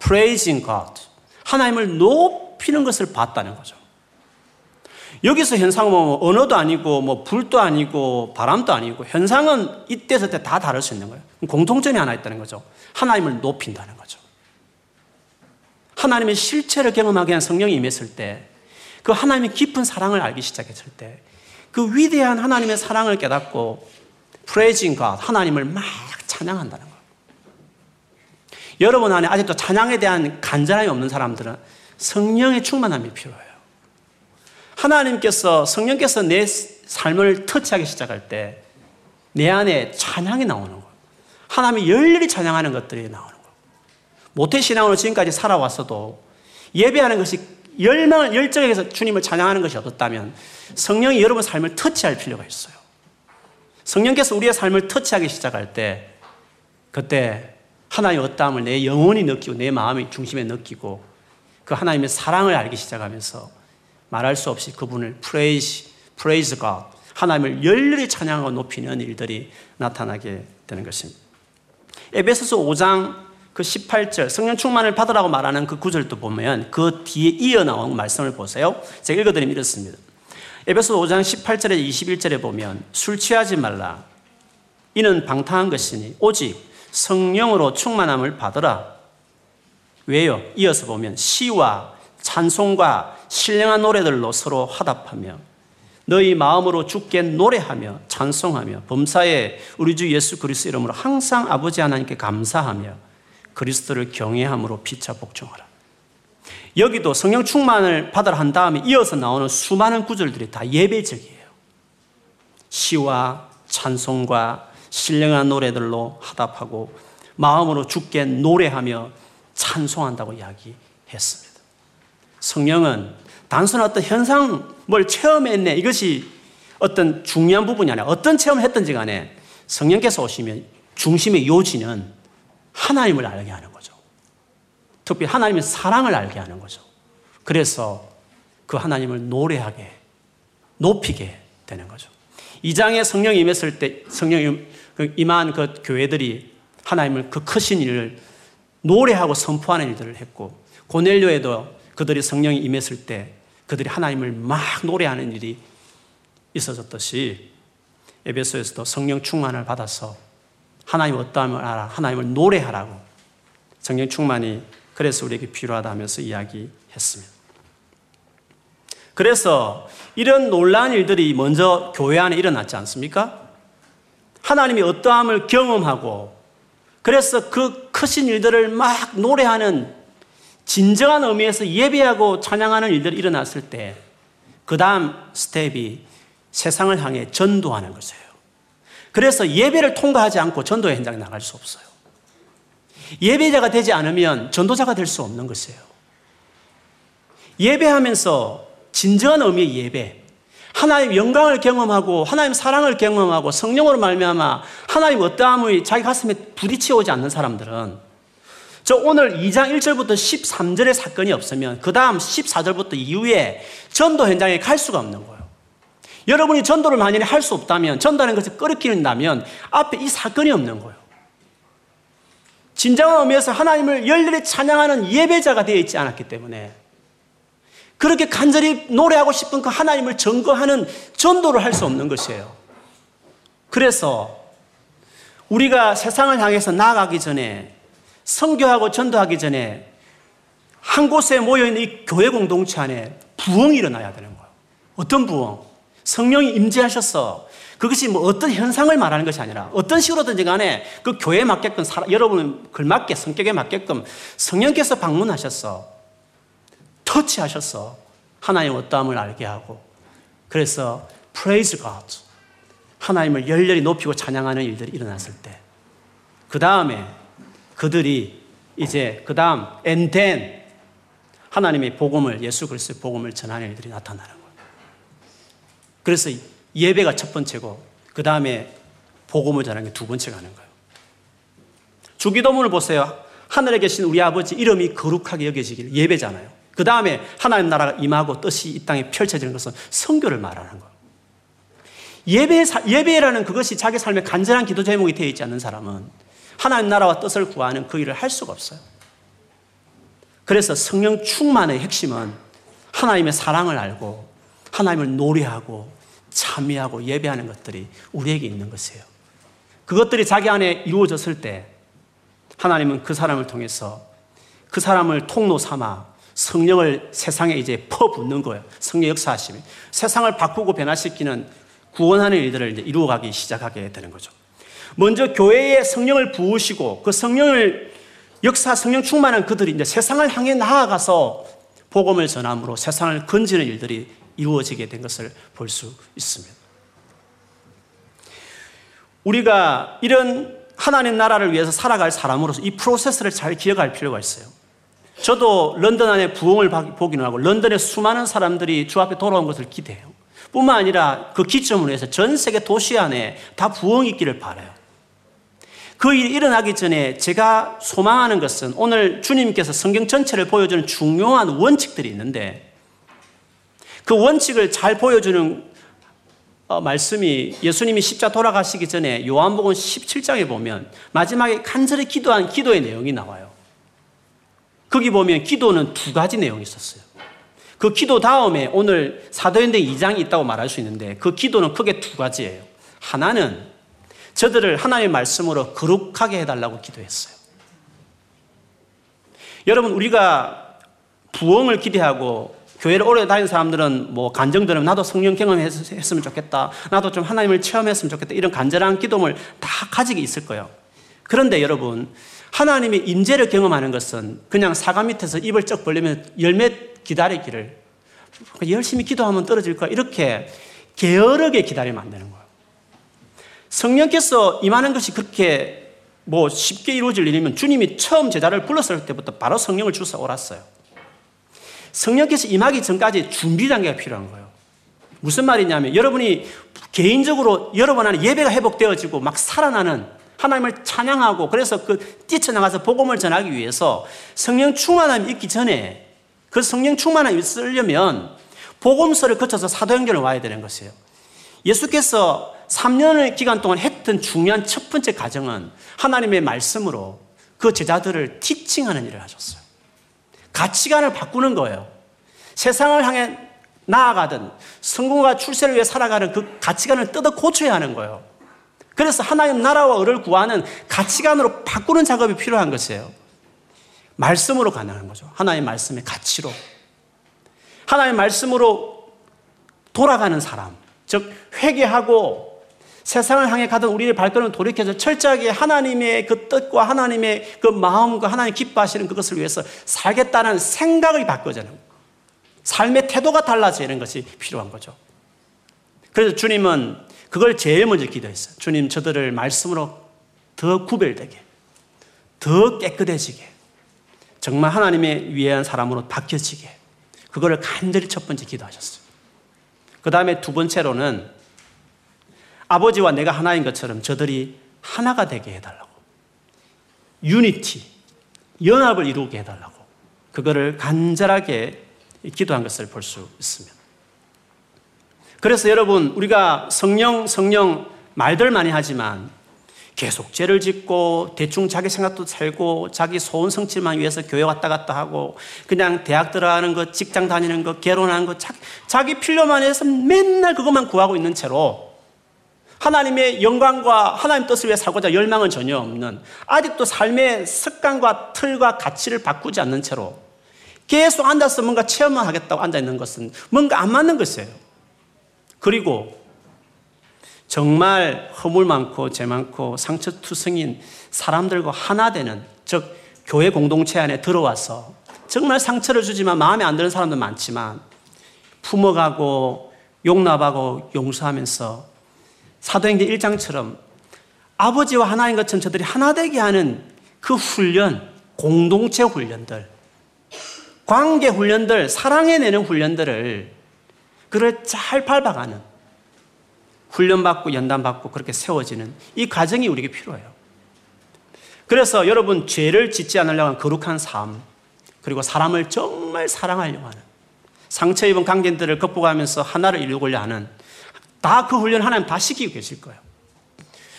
praising God. 하나님을 높이는 것을 봤다는 거죠. 여기서 현상은 뭐 언어도 아니고 뭐 불도 아니고 바람도 아니고 현상은 이때 저때 다 다를 수 있는 거예요. 공통점이 하나 있다는 거죠. 하나님을 높인다는 거죠. 하나님의 실체를 경험하게 한 성령이 임했을 때, 그 하나님의 깊은 사랑을 알기 시작했을 때, 그 위대한 하나님의 사랑을 깨닫고, God, 하나님을 막 찬양한다는 거예요. 여러분 안에 아직도 찬양에 대한 간절함이 없는 사람들은 성령의 충만함이 필요해요. 하나님께서, 성령께서 내 삶을 터치하기 시작할 때, 내 안에 찬양이 나오는 거예요. 하나님이 열렬히 찬양하는 것들이 나오는 거예요. 모태신앙으로 지금까지 살아왔어도 예배하는 것이 열망을, 열정에 서 주님을 찬양하는 것이 없었다면 성령이 여러분 삶을 터치할 필요가 있어요. 성령께서 우리의 삶을 터치하기 시작할 때 그때 하나님의 어떠함을 내 영혼이 느끼고 내 마음의 중심에 느끼고 그 하나님의 사랑을 알기 시작하면서 말할 수 없이 그분을 praise, praise God, 하나님을 열렬히 찬양하고 높이는 일들이 나타나게 되는 것입니다. 에베소서 5장 그 18절 성령 충만을 받으라고 말하는 그 구절도 보면 그 뒤에 이어 나온 말씀을 보세요. 제가 읽어드리면 이렇습니다. 에베소 5장 18절에 21절에 보면 술 취하지 말라. 이는 방탕한 것이니 오직 성령으로 충만함을 받으라. 왜요? 이어서 보면 시와 찬송과 신령한 노래들로 서로 화답하며 너희 마음으로 주께 노래하며 찬송하며 범사에 우리 주 예수 그리스도 이름으로 항상 아버지 하나님께 감사하며 그리스도를 경외함으로 피차 복종하라. 여기도 성령 충만을 받으라 한 다음에 이어서 나오는 수많은 구절들이 다 예배적이에요. 시와 찬송과 신령한 노래들로 화답하고 마음으로 죽게 노래하며 찬송한다고 이야기했습니다. 성령은 단순한 어떤 현상을 체험했네 이것이 어떤 중요한 부분이 아니라 어떤 체험을 했든지 간에 성령께서 오시면 중심의 요지는 하나님을 알게 하는 거죠. 특히 하나님의 사랑을 알게 하는 거죠. 그래서 그 하나님을 노래하게, 높이게 되는 거죠. 이 장에 성령이 임했을 때 성령이 그 임한 그 교회들이 하나님을 그 크신 일을 노래하고 선포하는 일들을 했고 고넬료에도 그들이 성령이 임했을 때 그들이 하나님을 막 노래하는 일이 있어졌듯이 에베소에서도 성령 충만을 받아서 하나님 어떠함을 알아 하나님을 노래하라고 성령 충만이 그래서 우리에게 필요하다면서 이야기했습니다. 그래서 이런 놀라운 일들이 먼저 교회 안에 일어났지 않습니까? 하나님이 어떠함을 경험하고 그래서 그 크신 일들을 막 노래하는 진정한 의미에서 예배하고 찬양하는 일들이 일어났을 때 그 다음 스텝이 세상을 향해 전도하는 것이에요. 그래서 예배를 통과하지 않고 전도 현장에 나갈 수 없어요. 예배자가 되지 않으면 전도자가 될 수 없는 것이에요. 예배하면서 진정한 의미의 예배, 하나님 영광을 경험하고 하나님 사랑을 경험하고 성령으로 말미암아 하나님 어떠함이 자기 가슴에 부딪혀 오지 않는 사람들은 저 오늘 2장 1절부터 13절의 사건이 없으면 그 다음 14절부터 이후에 전도 현장에 갈 수가 없는 거예요. 여러분이 전도를 만약에 할 수 없다면, 전도하는 것을 끊기는다면 앞에 이 사건이 없는 거예요. 진정한 의미에서 하나님을 열렬히 찬양하는 예배자가 되어 있지 않았기 때문에 그렇게 간절히 노래하고 싶은 그 하나님을 증거하는 전도를 할 수 없는 것이에요. 그래서 우리가 세상을 향해서 나아가기 전에 성교하고 전도하기 전에 한 곳에 모여있는 이 교회 공동체 안에 부흥이 일어나야 되는 거예요. 어떤 부흥? 성령이 임재하셔서 그것이 뭐 어떤 현상을 말하는 것이 아니라 어떤 식으로든지 간에 그 교회에 맞게끔 여러분 걸맞게 성격에 맞게끔 성령께서 방문하셔서 터치하셔서 하나님 어떠함을 알게 하고 그래서 praise God 하나님을 열렬히 높이고 찬양하는 일들이 일어났을 때 그 다음에 그들이 이제 그 다음 then 하나님의 복음을 예수 그리스도의 복음을 전하는 일들이 나타나는 거예요. 그래서 예배가 첫 번째고 그 다음에 복음을 전하는 게 두 번째가 하는 거예요. 주기도문을 보세요. 하늘에 계신 우리 아버지 이름이 거룩하게 여겨지길 예배잖아요. 그 다음에 하나님 나라가 임하고 뜻이 이 땅에 펼쳐지는 것은 성교를 말하는 거예요. 예배, 예배라는 그것이 자기 삶의 간절한 기도 제목이 되어 있지 않는 사람은 하나님 나라와 뜻을 구하는 그 일을 할 수가 없어요. 그래서 성령 충만의 핵심은 하나님의 사랑을 알고 하나님을 노래하고 참여하고 예배하는 것들이 우리에게 있는 것이에요. 그것들이 자기 안에 이루어졌을 때 하나님은 그 사람을 통해서 그 사람을 통로 삼아 성령을 세상에 이제 퍼붓는 거예요. 성령 역사하심이. 세상을 바꾸고 변화시키는 구원하는 일들을 이제 이루어가기 시작하게 되는 거죠. 먼저 교회에 성령을 부으시고 그 성령을 역사 성령 충만한 그들이 이제 세상을 향해 나아가서 복음을 전함으로 세상을 건지는 일들이 이루어지게 된 것을 볼 수 있습니다. 우리가 이런 하나님 나라를 위해서 살아갈 사람으로서 이 프로세스를 잘 기억할 필요가 있어요. 저도 런던 안에 부흥을 보기는 하고 런던에 수많은 사람들이 주 앞에 돌아온 것을 기대해요. 뿐만 아니라 그 기점으로 해서 전 세계 도시 안에 다 부흥이 있기를 바라요. 그 일이 일어나기 전에 제가 소망하는 것은 오늘 주님께서 성경 전체를 보여주는 중요한 원칙들이 있는데 그 원칙을 잘 보여주는 어, 말씀이 예수님이 십자 돌아가시기 전에 요한복음 17장에 보면 마지막에 간절히 기도한 기도의 내용이 나와요. 거기 보면 기도는 두 가지 내용이 있었어요. 그 기도 다음에 오늘 사도행전 2장이 있다고 말할 수 있는데 그 기도는 크게 두 가지예요. 하나는 저들을 하나님의 말씀으로 거룩하게 해달라고 기도했어요. 여러분, 우리가 부흥을 기대하고 교회를 오래 다닌 사람들은 뭐 간정들은 나도 성령 경험했으면 좋겠다. 나도 좀 하나님을 체험했으면 좋겠다. 이런 간절한 기도를 다 가지고 있을 거예요. 그런데 여러분, 하나님의 임재를 경험하는 것은 그냥 사과 밑에서 입을 쩍 벌리면 열매 기다리기를 열심히 기도하면 떨어질 거야. 이렇게 게으르게 기다리면 안 되는 거예요. 성령께서 임하는 것이 그렇게 뭐 쉽게 이루어질 일이면 주님이 처음 제자를 불렀을 때부터 바로 성령을 주사 오랐어요. 성령께서 임하기 전까지 준비 단계가 필요한 거예요. 무슨 말이냐면 여러분이 개인적으로 여러분 안에 예배가 회복되어지고 막 살아나는 하나님을 찬양하고 그래서 그 뛰쳐나가서 복음을 전하기 위해서 성령 충만함이 있기 전에 그 성령 충만함이 있으려면 복음서를 거쳐서 사도행전을 와야 되는 것이에요. 예수께서 3년의 기간 동안 했던 중요한 첫 번째 과정은 하나님의 말씀으로 그 제자들을 티칭하는 일을 하셨어요. 가치관을 바꾸는 거예요. 세상을 향해 나아가든 성공과 출세를 위해 살아가는 그 가치관을 뜯어 고쳐야 하는 거예요. 그래서 하나님 나라와 을을 구하는 가치관으로 바꾸는 작업이 필요한 것이에요. 말씀으로 가능한 거죠. 하나님 말씀의 가치로. 하나님 말씀으로 돌아가는 사람. 즉, 회개하고 세상을 향해 가던 우리의 발걸음을 돌이켜서 철저하게 하나님의 그 뜻과 하나님의 그 마음과 하나님 기뻐하시는 그것을 위해서 살겠다는 생각이 바뀌어지는 삶의 태도가 달라지는 것이 필요한 거죠. 그래서 주님은 그걸 제일 먼저 기도했어요. 주님, 저들을 말씀으로 더 구별되게, 더 깨끗해지게, 정말 하나님의 위대한 사람으로 바뀌어지게, 그거를 간절히 첫 번째 기도하셨어요. 그 다음에 두 번째로는 아버지와 내가 하나인 것처럼 저들이 하나가 되게 해달라고. 유니티, 연합을 이루게 해달라고. 그거를 간절하게 기도한 것을 볼 수 있습니다. 그래서 여러분, 우리가 성령, 성령 말들 많이 하지만 계속 죄를 짓고 대충 자기 생각도 살고 자기 소원 성취만 위해서 교회 왔다 갔다 하고 그냥 대학 들어가는 것, 직장 다니는 것, 결혼하는 것, 자기 필요만 해서 맨날 그것만 구하고 있는 채로 하나님의 영광과 하나님 뜻을 위해 살고자 열망은 전혀 없는 아직도 삶의 습관과 틀과 가치를 바꾸지 않는 채로 계속 앉아서 뭔가 체험만 하겠다고 앉아 있는 것은 뭔가 안 맞는 것이에요. 그리고 정말 허물 많고 죄 많고 상처투성인 사람들과 하나 되는 즉 교회 공동체 안에 들어와서 정말 상처를 주지만 마음에 안 드는 사람도 많지만 품어가고 용납하고 용서하면서 사도행전 1장처럼 아버지와 하나인 것처럼 저들이 하나 되게 하는 그 훈련, 공동체 훈련들, 관계 훈련들, 사랑해내는 훈련들을 그를 잘 밟아가는 훈련받고 연단받고 그렇게 세워지는 이 과정이 우리에게 필요해요. 그래서 여러분 죄를 짓지 않으려고 하는 거룩한 삶, 그리고 사람을 정말 사랑하려고 하는 상처 입은 관계들을 극복하면서 하나를 이루고자 하는 다 그 훈련 하나님 다 시키고 계실 거예요.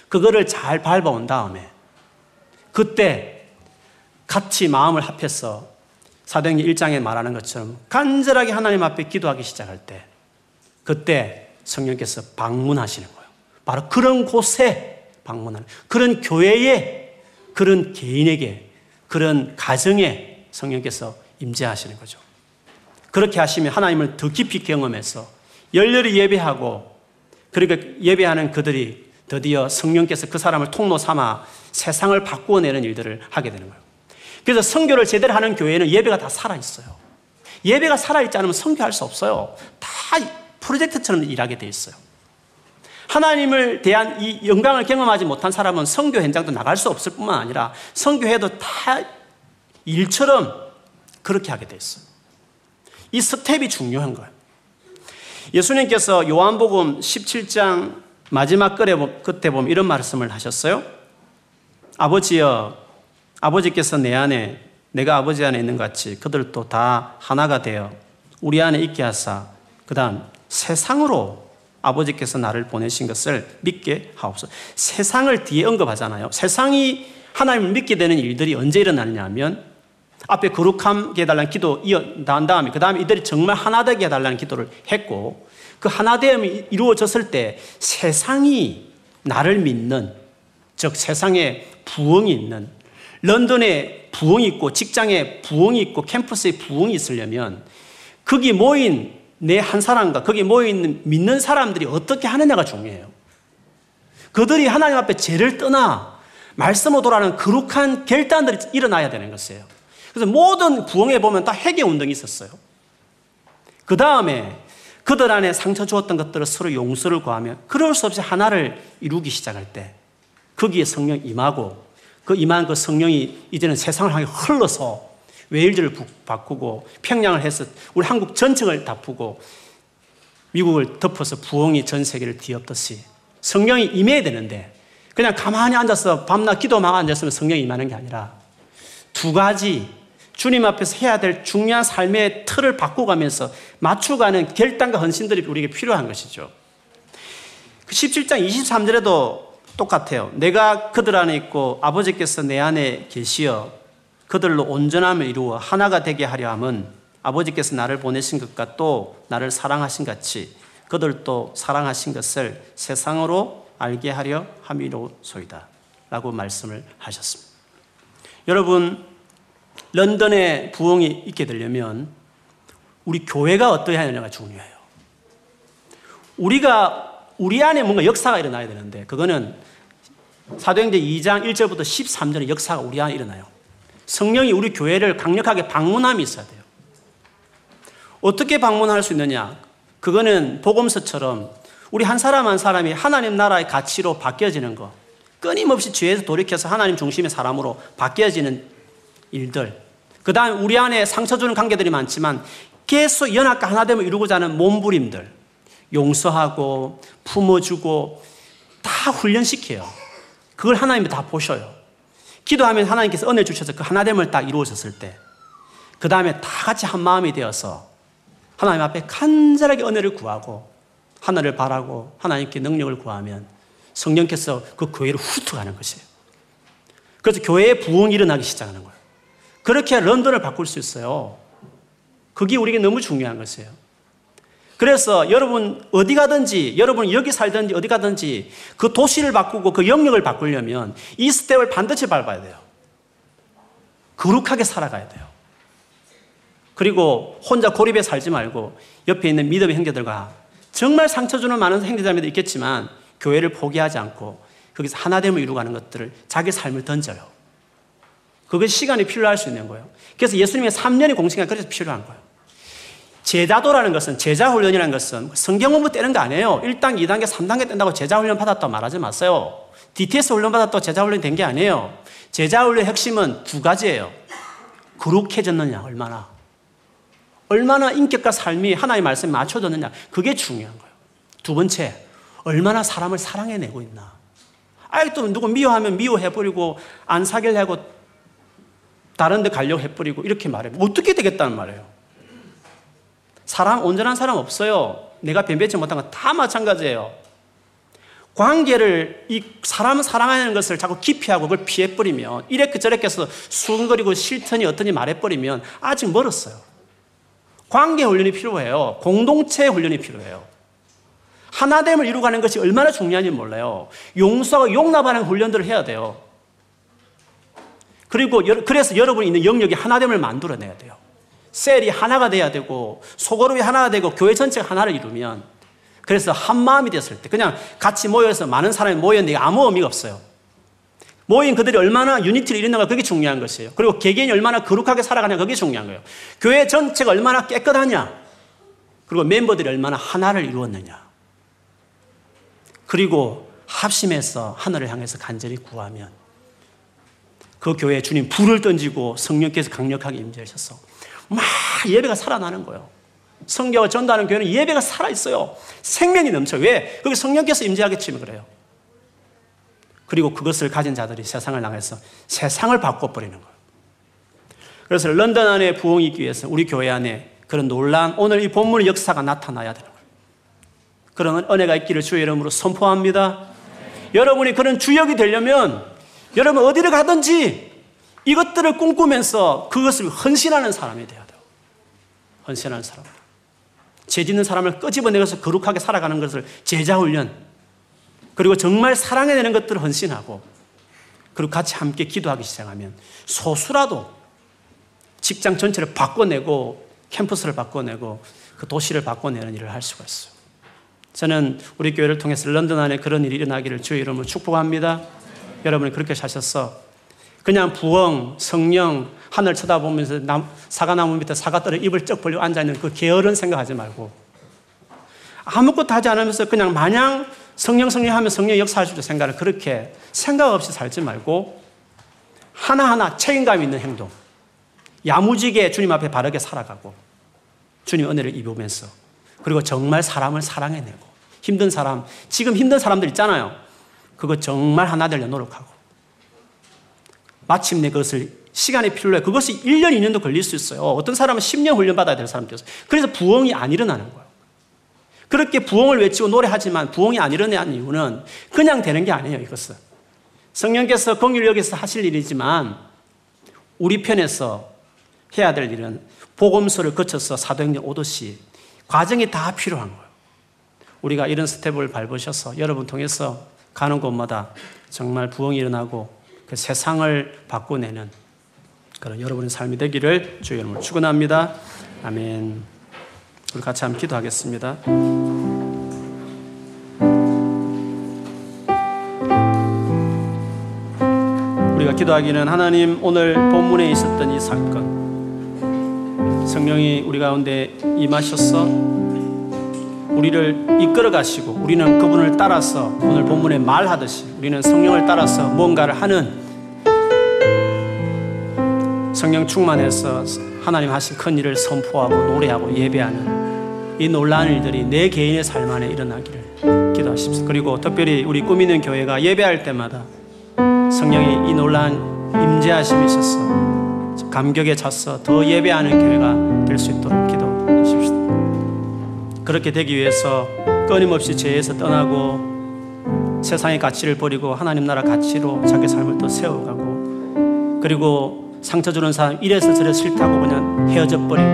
그거를 잘 밟아온 다음에 그때 같이 마음을 합해서 사도행전 1장에 말하는 것처럼 간절하게 하나님 앞에 기도하기 시작할 때 그때 성령께서 방문하시는 거예요. 바로 그런 곳에 방문하는 그런 교회에 그런 개인에게 그런 가정에 성령께서 임재하시는 거죠. 그렇게 하시면 하나님을 더 깊이 경험해서 열렬히 예배하고 그러니까 예배하는 그들이 드디어 성령께서 그 사람을 통로 삼아 세상을 바꾸어 내는 일들을 하게 되는 거예요. 그래서 성교를 제대로 하는 교회는 예배가 다 살아 있어요. 예배가 살아 있지 않으면 성교할 수 없어요. 다 프로젝트처럼 일하게 돼 있어요. 하나님을 대한 이 영광을 경험하지 못한 사람은 성교 현장도 나갈 수 없을 뿐만 아니라 성교해도 다 일처럼 그렇게 하게 돼 있어요. 이 스텝이 중요한 거예요. 예수님께서 요한복음 17장 마지막 끝에 보면 이런 말씀을 하셨어요. 아버지여, 아버지께서 내 안에, 내가 아버지 안에 있는 것 같이 그들도 다 하나가 되어 우리 안에 있게 하사, 그 다음 세상으로 아버지께서 나를 보내신 것을 믿게 하옵소서. 세상을 뒤에 언급하잖아요. 세상이 하나님을 믿게 되는 일들이 언제 일어나느냐 하면 앞에 거룩하게 해달라는 기도 이어 난 다음에 그 다음에 이들이 정말 하나 되게 해달라는 기도를 했고 그 하나됨이 이루어졌을 때 세상이 나를 믿는 즉 세상에 부흥이 있는 런던에 부흥이 있고 직장에 부흥이 있고 캠퍼스에 부흥이 있으려면 거기 모인 내 한 사람과 거기 모인 믿는 사람들이 어떻게 하느냐가 중요해요. 그들이 하나님 앞에 죄를 떠나 말씀으로 돌아가는 거룩한 결단들이 일어나야 되는 것이에요. 그래서 모든 부흥에 보면 다 회개 운동이 있었어요. 그 다음에 그들 안에 상처 주었던 것들을 서로 용서를 구하며 그럴 수 없이 하나를 이루기 시작할 때 거기에 성령 임하고 그 임한 그 성령이 이제는 세상을 향해 흘러서 웨일즈를 바꾸고 평양을 해서 우리 한국 전층을 다푸고 미국을 덮어서 부흥이 전 세계를 뒤엎듯이 성령이 임해야 되는데 그냥 가만히 앉아서 밤낮 기도만 앉았으면 성령이 임하는 게 아니라 두 가지 주님 앞에서 해야 될 중요한 삶의 틀을 바꿔가면서 맞춰가는 결단과 헌신들이 우리에게 필요한 것이죠. 17장 그 23절에도 똑같아요. 내가 그들 안에 있고 아버지께서 내 안에 계시어 그들로 온전함을 이루어 하나가 되게 하려 함은 아버지께서 나를 보내신 것과 또 나를 사랑하신 같이 그들도 사랑하신 것을 세상으로 알게 하려 함이로소이다. 라고 말씀을 하셨습니다. 여러분, 런던에 부흥이 있게 되려면 우리 교회가 어떠해야 하느냐가 중요해요. 우리가 우리 안에 뭔가 역사가 일어나야 되는데 그거는 사도행전 2장 1절부터 13절의 역사가 우리 안에 일어나요. 성령이 우리 교회를 강력하게 방문함이 있어야 돼요. 어떻게 방문할 수 있느냐? 그거는 복음서처럼 우리 한 사람 한 사람이 하나님 나라의 가치로 바뀌어지는 거. 끊임없이 죄에서 돌이켜서 하나님 중심의 사람으로 바뀌어지는 일들. 그 다음 우리 안에 상처 주는 관계들이 많지만 계속 연합과 하나됨을 이루고자 하는 몸부림들. 용서하고 품어주고 다 훈련시켜요. 그걸 하나님이 다 보셔요. 기도하면 하나님께서 은혜 주셔서 그 하나됨을 딱 이루어졌을 때, 그 다음에 다 같이 한 마음이 되어서 하나님 앞에 간절하게 은혜를 구하고 하늘을 바라고 하나님께 능력을 구하면 성령께서 그 교회를 훑어가는 것이에요. 그래서 교회에 부흥이 일어나기 시작하는 거예요. 그렇게 런던을 바꿀 수 있어요. 그게 우리에게 너무 중요한 것이에요. 그래서 여러분 어디 가든지 여러분 여기 살든지 어디 가든지 그 도시를 바꾸고 그 영역을 바꾸려면 이 스텝을 반드시 밟아야 돼요. 거룩하게 살아가야 돼요. 그리고 혼자 고립에 살지 말고 옆에 있는 믿음의 형제들과 정말 상처 주는 많은 형제자매도 있겠지만 교회를 포기하지 않고 거기서 하나됨을 이루가는 것들을 자기 삶을 던져요. 그게 시간이 필요할 수 있는 거예요. 그래서 예수님의 3년의 공생이 그래서 필요한 거예요. 제자도라는 것은 제자 훈련이라는 것은 성경 공부 떼는 거 아니에요. 1단계, 2단계, 3단계 뗀다고 제자 훈련 받았다고 말하지 마세요. DTS 훈련 받았다고 제자 훈련 된 게 아니에요. 제자 훈련의 핵심은 두 가지예요. 거룩해졌느냐, 얼마나. 얼마나 인격과 삶이 하나의 말씀에 맞춰졌느냐. 그게 중요한 거예요. 두 번째, 얼마나 사람을 사랑해내고 있나. 아직도 누구 미워하면 미워해버리고 안 사귈려고 다른 데 가려고 해버리고 이렇게 말해. 어떻게 되겠다는 말이에요. 사람, 온전한 사람 없어요. 내가 변배치 못한 건 다 마찬가지예요. 관계를, 이 사람을 사랑하는 것을 자꾸 기피하고 그걸 피해버리면, 이래그 저래게 해서 수근거리고 싫더니 어떠니 말해버리면 아직 멀었어요. 관계 훈련이 필요해요. 공동체 훈련이 필요해요. 하나됨을 이루가는 것이 얼마나 중요한지 몰라요. 용서하고 용납하는 훈련들을 해야 돼요. 그리고 그래서 여러분이 있는 영역이 하나됨을 만들어내야 돼요. 셀이 하나가 돼야 되고 소그룹이 하나가 되고 교회 전체가 하나를 이루면 그래서 한 마음이 됐을 때 그냥 같이 모여서 많은 사람이 모였는데 아무 의미가 없어요. 모인 그들이 얼마나 유니티를 이루는가 그게 중요한 것이에요. 그리고 개개인이 얼마나 거룩하게 살아가냐 그게 중요한 거예요. 교회 전체가 얼마나 깨끗하냐 그리고 멤버들이 얼마나 하나를 이루었느냐 그리고 합심해서 하늘을 향해서 간절히 구하면 그 교회에 주님 불을 던지고 성령께서 강력하게 임재하셔서 막 예배가 살아나는 거예요. 성경을 전도하는 교회는 예배가 살아있어요. 생명이 넘쳐. 왜? 거기 성령께서 때문에 그래요. 그리고 그것을 가진 자들이 세상을 향해서 세상을 바꿔버리는 거예요. 그래서 런던 안에 부흥이 있기 위해서 우리 교회 안에 그런 놀란 오늘 이 본문의 역사가 나타나야 되는 거예요. 그런 은혜가 있기를 주의 이름으로 선포합니다. 네. 여러분이 그런 주역이 되려면 여러분 어디를 가든지 이것들을 꿈꾸면서 그것을 헌신하는 사람이 되어야 돼요. 헌신하는 사람. 죄 짓는 사람을 끄집어내서 거룩하게 살아가는 것을 제자훈련. 그리고 정말 사랑해내는 것들을 헌신하고 그리고 같이 함께 기도하기 시작하면 소수라도 직장 전체를 바꿔내고 캠퍼스를 바꿔내고 그 도시를 바꿔내는 일을 할 수가 있어요. 저는 우리 교회를 통해서 런던 안에 그런 일이 일어나기를 주의 이름으로 축복합니다. 여러분이 그렇게 사셔서 그냥 부엉, 성령, 하늘 쳐다보면서 남, 사과나무 밑에 사과 떨어 입을 쩍 벌리고 앉아있는 그 게으른 생각하지 말고 아무것도 하지 않으면서 그냥 마냥 성령, 성령 하면 성령 수 있는 생각을 그렇게 생각 없이 살지 말고 하나하나 책임감 있는 행동. 야무지게 주님 앞에 바르게 살아가고 주님 은혜를 입으면서 그리고 정말 사람을 사랑해내고 힘든 사람, 지금 힘든 사람들 있잖아요. 그거 정말 하나 되려 노력하고 마침내 그것을 시간이 필요해. 그것이 1년, 2년도 걸릴 수 있어요. 어떤 사람은 10년 훈련 받아야 될 사람도 있어요. 그래서 부흥이 안 일어나는 거예요. 그렇게 부흥을 외치고 노래하지만 부흥이 안 일어나는 이유는 그냥 되는 게 아니에요, 이것은. 성령께서 공유력에서 하실 일이지만 우리 편에서 해야 될 일은 복음서를 거쳐서 사도행전 오듯이 과정이 다 필요한 거예요. 우리가 이런 스텝을 밟으셔서 여러분 통해서 가는 곳마다 정말 부흥이 일어나고 그 세상을 바꾸내는 그런 여러분의 삶이 되기를 주의 이름으로 축원합니다. 아멘. 우리 같이 한번 기도하겠습니다. 우리가 기도하기는 하나님 오늘 본문에 있었던 이 사건 성령이 우리 가운데 임하셔서 우리를 이끌어 가시고 우리는 그분을 따라서 오늘 본문에 말하듯이 우리는 성령을 따라서 뭔가를 하는 성령 충만해서 하나님 하신 큰 일을 선포하고 노래하고 예배하는 이 놀라운 일들이 내 개인의 삶 안에 일어나기를 기도하십시오. 그리고 특별히 우리 꾸미는 교회가 예배할 때마다 성령이 이 놀라운 임재하심이 있어서 감격에 찼어 더 예배하는 교회가 될 수 있도록. 그렇게 되기 위해서 끊임없이 죄에서 떠나고 세상의 가치를 버리고 하나님 나라 가치로 자기 삶을 또 세워가고 그리고 상처 주는 사람 이래서 저래 싫다고 그냥 헤어져 버리고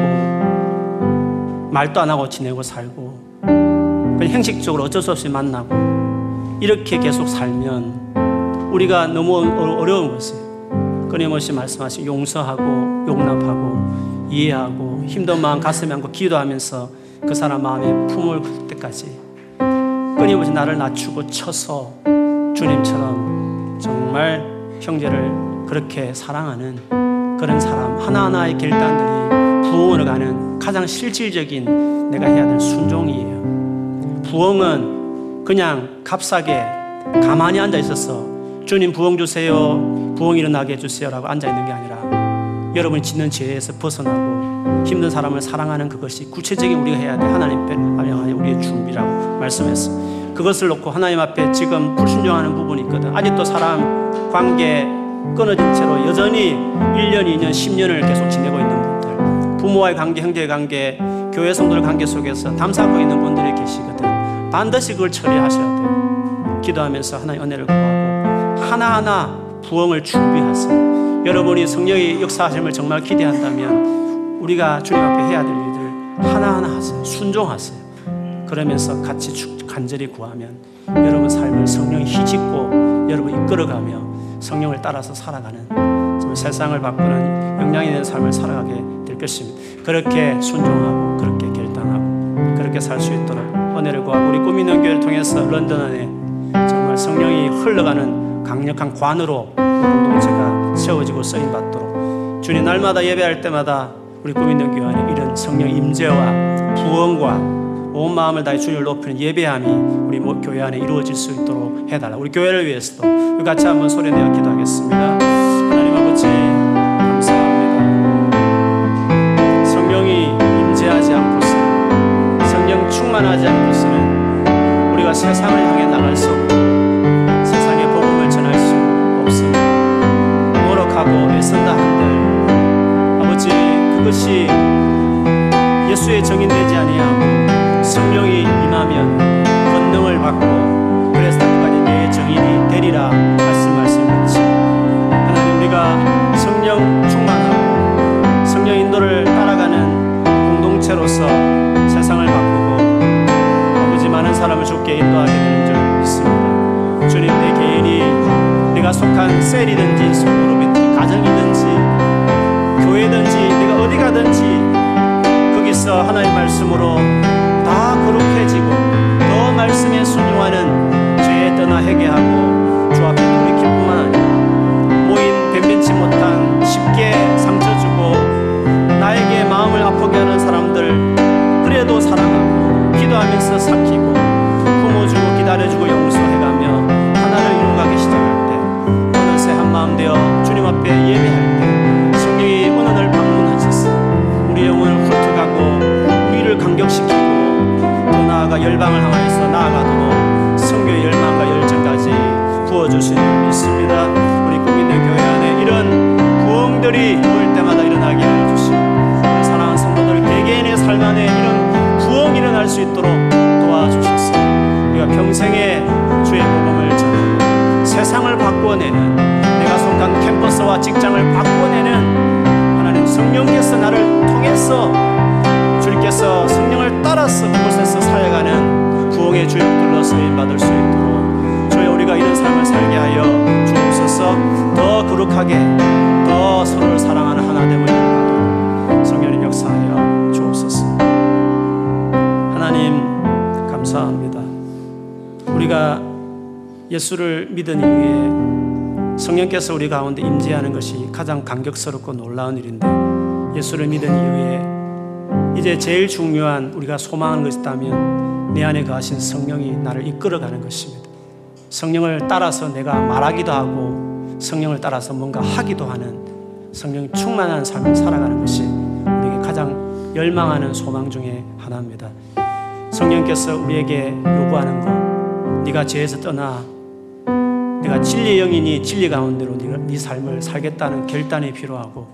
말도 안 하고 지내고 살고 그냥 형식적으로 어쩔 수 없이 만나고 이렇게 계속 살면 우리가 너무 어려운 것이 끊임없이 말씀하신 용서하고 용납하고 이해하고 힘든 마음 가슴에 안고 기도하면서 그 사람 마음에 품을 풀 때까지 끊임없이 나를 낮추고 쳐서 주님처럼 정말 형제를 그렇게 사랑하는 그런 사람 하나하나의 결단들이 부흥으로 가는 가장 실질적인 내가 해야 될 순종이에요. 부흥은 그냥 값싸게 가만히 앉아 있어서 주님 부흥 주세요. 부흥 일어나게 해주세요라고 앉아 있는 게 아니라 여러분이 짓는 죄에서 벗어나고 힘든 사람을 사랑하는 그것이 구체적인 우리가 해야 돼. 하나님 앞에 향한 우리의 준비라고 말씀했어. 그것을 놓고 하나님 앞에 지금 불순종하는 부분이 있거든. 아직도 사람 관계 끊어진 채로 여전히 1년, 2년, 10년을 계속 지내고 있는 분들. 부모와의 관계, 형제의 관계, 교회 성도들 관계 속에서 담사하고 있는 분들이 계시거든. 반드시 그걸 처리하셔야 돼요. 기도하면서 하나님 은혜를 구하고 하나하나 부흥을 준비하세요. 여러분이 성령의 역사하심을 정말 기대한다면 우리가 주님 앞에 해야 될 일들 하나하나 하세요. 순종하세요. 그러면서 같이 간절히 구하면 여러분 삶을 성령이 휘짓고 여러분 이끌어가며 성령을 따라서 살아가는 세상을 바꾸는 영향이 있는 삶을 살아가게 될 것입니다. 그렇게 순종하고 그렇게 결단하고 그렇게 살 수 있도록 은혜를 구하고 우리 꾸미는 교회를 통해서 런던 안에 정말 성령이 흘러가는 강력한 관으로 공동체가 세워지고 쓰임 받도록 주님 날마다 예배할 때마다 우리 꿈 있는 교회 안에 이런 성령 임재와 부흥과 온 마음을 다해 주님을 높이는 예배함이 우리 교회 안에 이루어질 수 있도록 해달라. 우리 교회를 위해서도 같이 한번 소리내어 기도하겠습니다. 하나님 아버지 감사합니다. 성령이 임재하지 않고서는 성령 충만하지 않고서는 우리가 세상을 그것이 예수의 정인되지 아니하고 성령이 임하면 권능을 받고 그래서 그까지 내 정인이 되리라 말씀 말씀같이 하나님 우리가 성령 충만하고 성령 인도를 따라가는 공동체로서 세상을 바꾸고 아버지 많은 사람을 좋게 인도하게 되는 줄 믿습니다. 주님 내 개인이 내가 속한 셀이든 성령께서 우리 가운데 임재하는 것이 가장 감격스럽고 놀라운 일인데 예수를 믿은 이후에 이제 제일 중요한 우리가 소망하는 것이 있다면 내 안에 거하신 성령이 나를 이끌어가는 것입니다. 성령을 따라서 내가 말하기도 하고 성령을 따라서 뭔가 하기도 하는 성령 충만한 삶을 살아가는 것이 우리에게 가장 열망하는 소망 중에 하나입니다. 성령께서 우리에게 요구하는 것, 네가 죄에서 떠나 내가 진리의 영이니 진리 가운데로 네 삶을 살겠다는 결단이 필요하고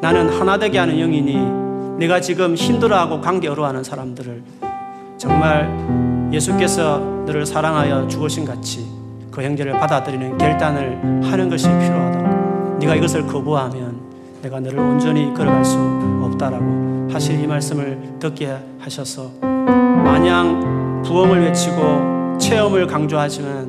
나는 하나 되게 하는 영이니 내가 지금 힘들어하고 관계 어려워하는 사람들을 정말 예수께서 너를 사랑하여 죽으신 같이 그 형제를 받아들이는 결단을 하는 것이 필요하다. 네가 이것을 거부하면 내가 너를 온전히 걸어갈 수 없다라고 하실 이 말씀을 듣게 하셔서 마냥 부흥을 외치고 체험을 강조하지만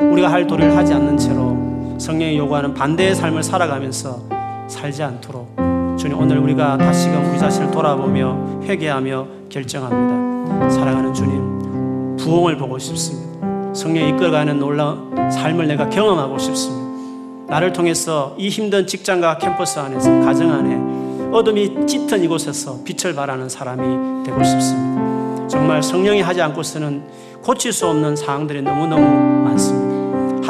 우리가 할 도리를 하지 않는 채로 성령이 요구하는 반대의 삶을 살아가면서 살지 않도록 주님 오늘 우리가 다시금 우리 자신을 돌아보며 회개하며 결정합니다. 사랑하는 주님 부흥을 보고 싶습니다. 성령이 이끌어가는 놀라운 삶을 내가 경험하고 싶습니다. 나를 통해서 이 힘든 직장과 캠퍼스 안에서 가정 안에 어둠이 짙은 이곳에서 빛을 발하는 사람이 되고 싶습니다. 정말 성령이 하지 않고서는 고칠 수 없는 사항들이 너무너무 많습니다.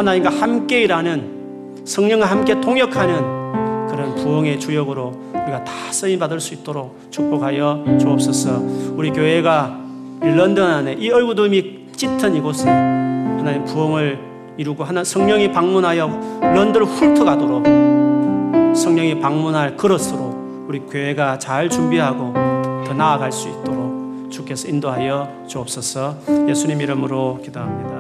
하나님과 함께 일하는 성령과 함께 동역하는 그런 부흥의 주역으로 우리가 다 쓰임 받을 수 있도록 축복하여 주옵소서. 우리 교회가 런던 안에 이 얼굴도미 짙은 이곳에 하나님 부흥을 이루고 하나 성령이 방문하여 런던을 훑어가도록 성령이 방문할 그릇으로 우리 교회가 잘 준비하고 더 나아갈 수 있도록 주께서 인도하여 주옵소서. 예수님 이름으로 기도합니다.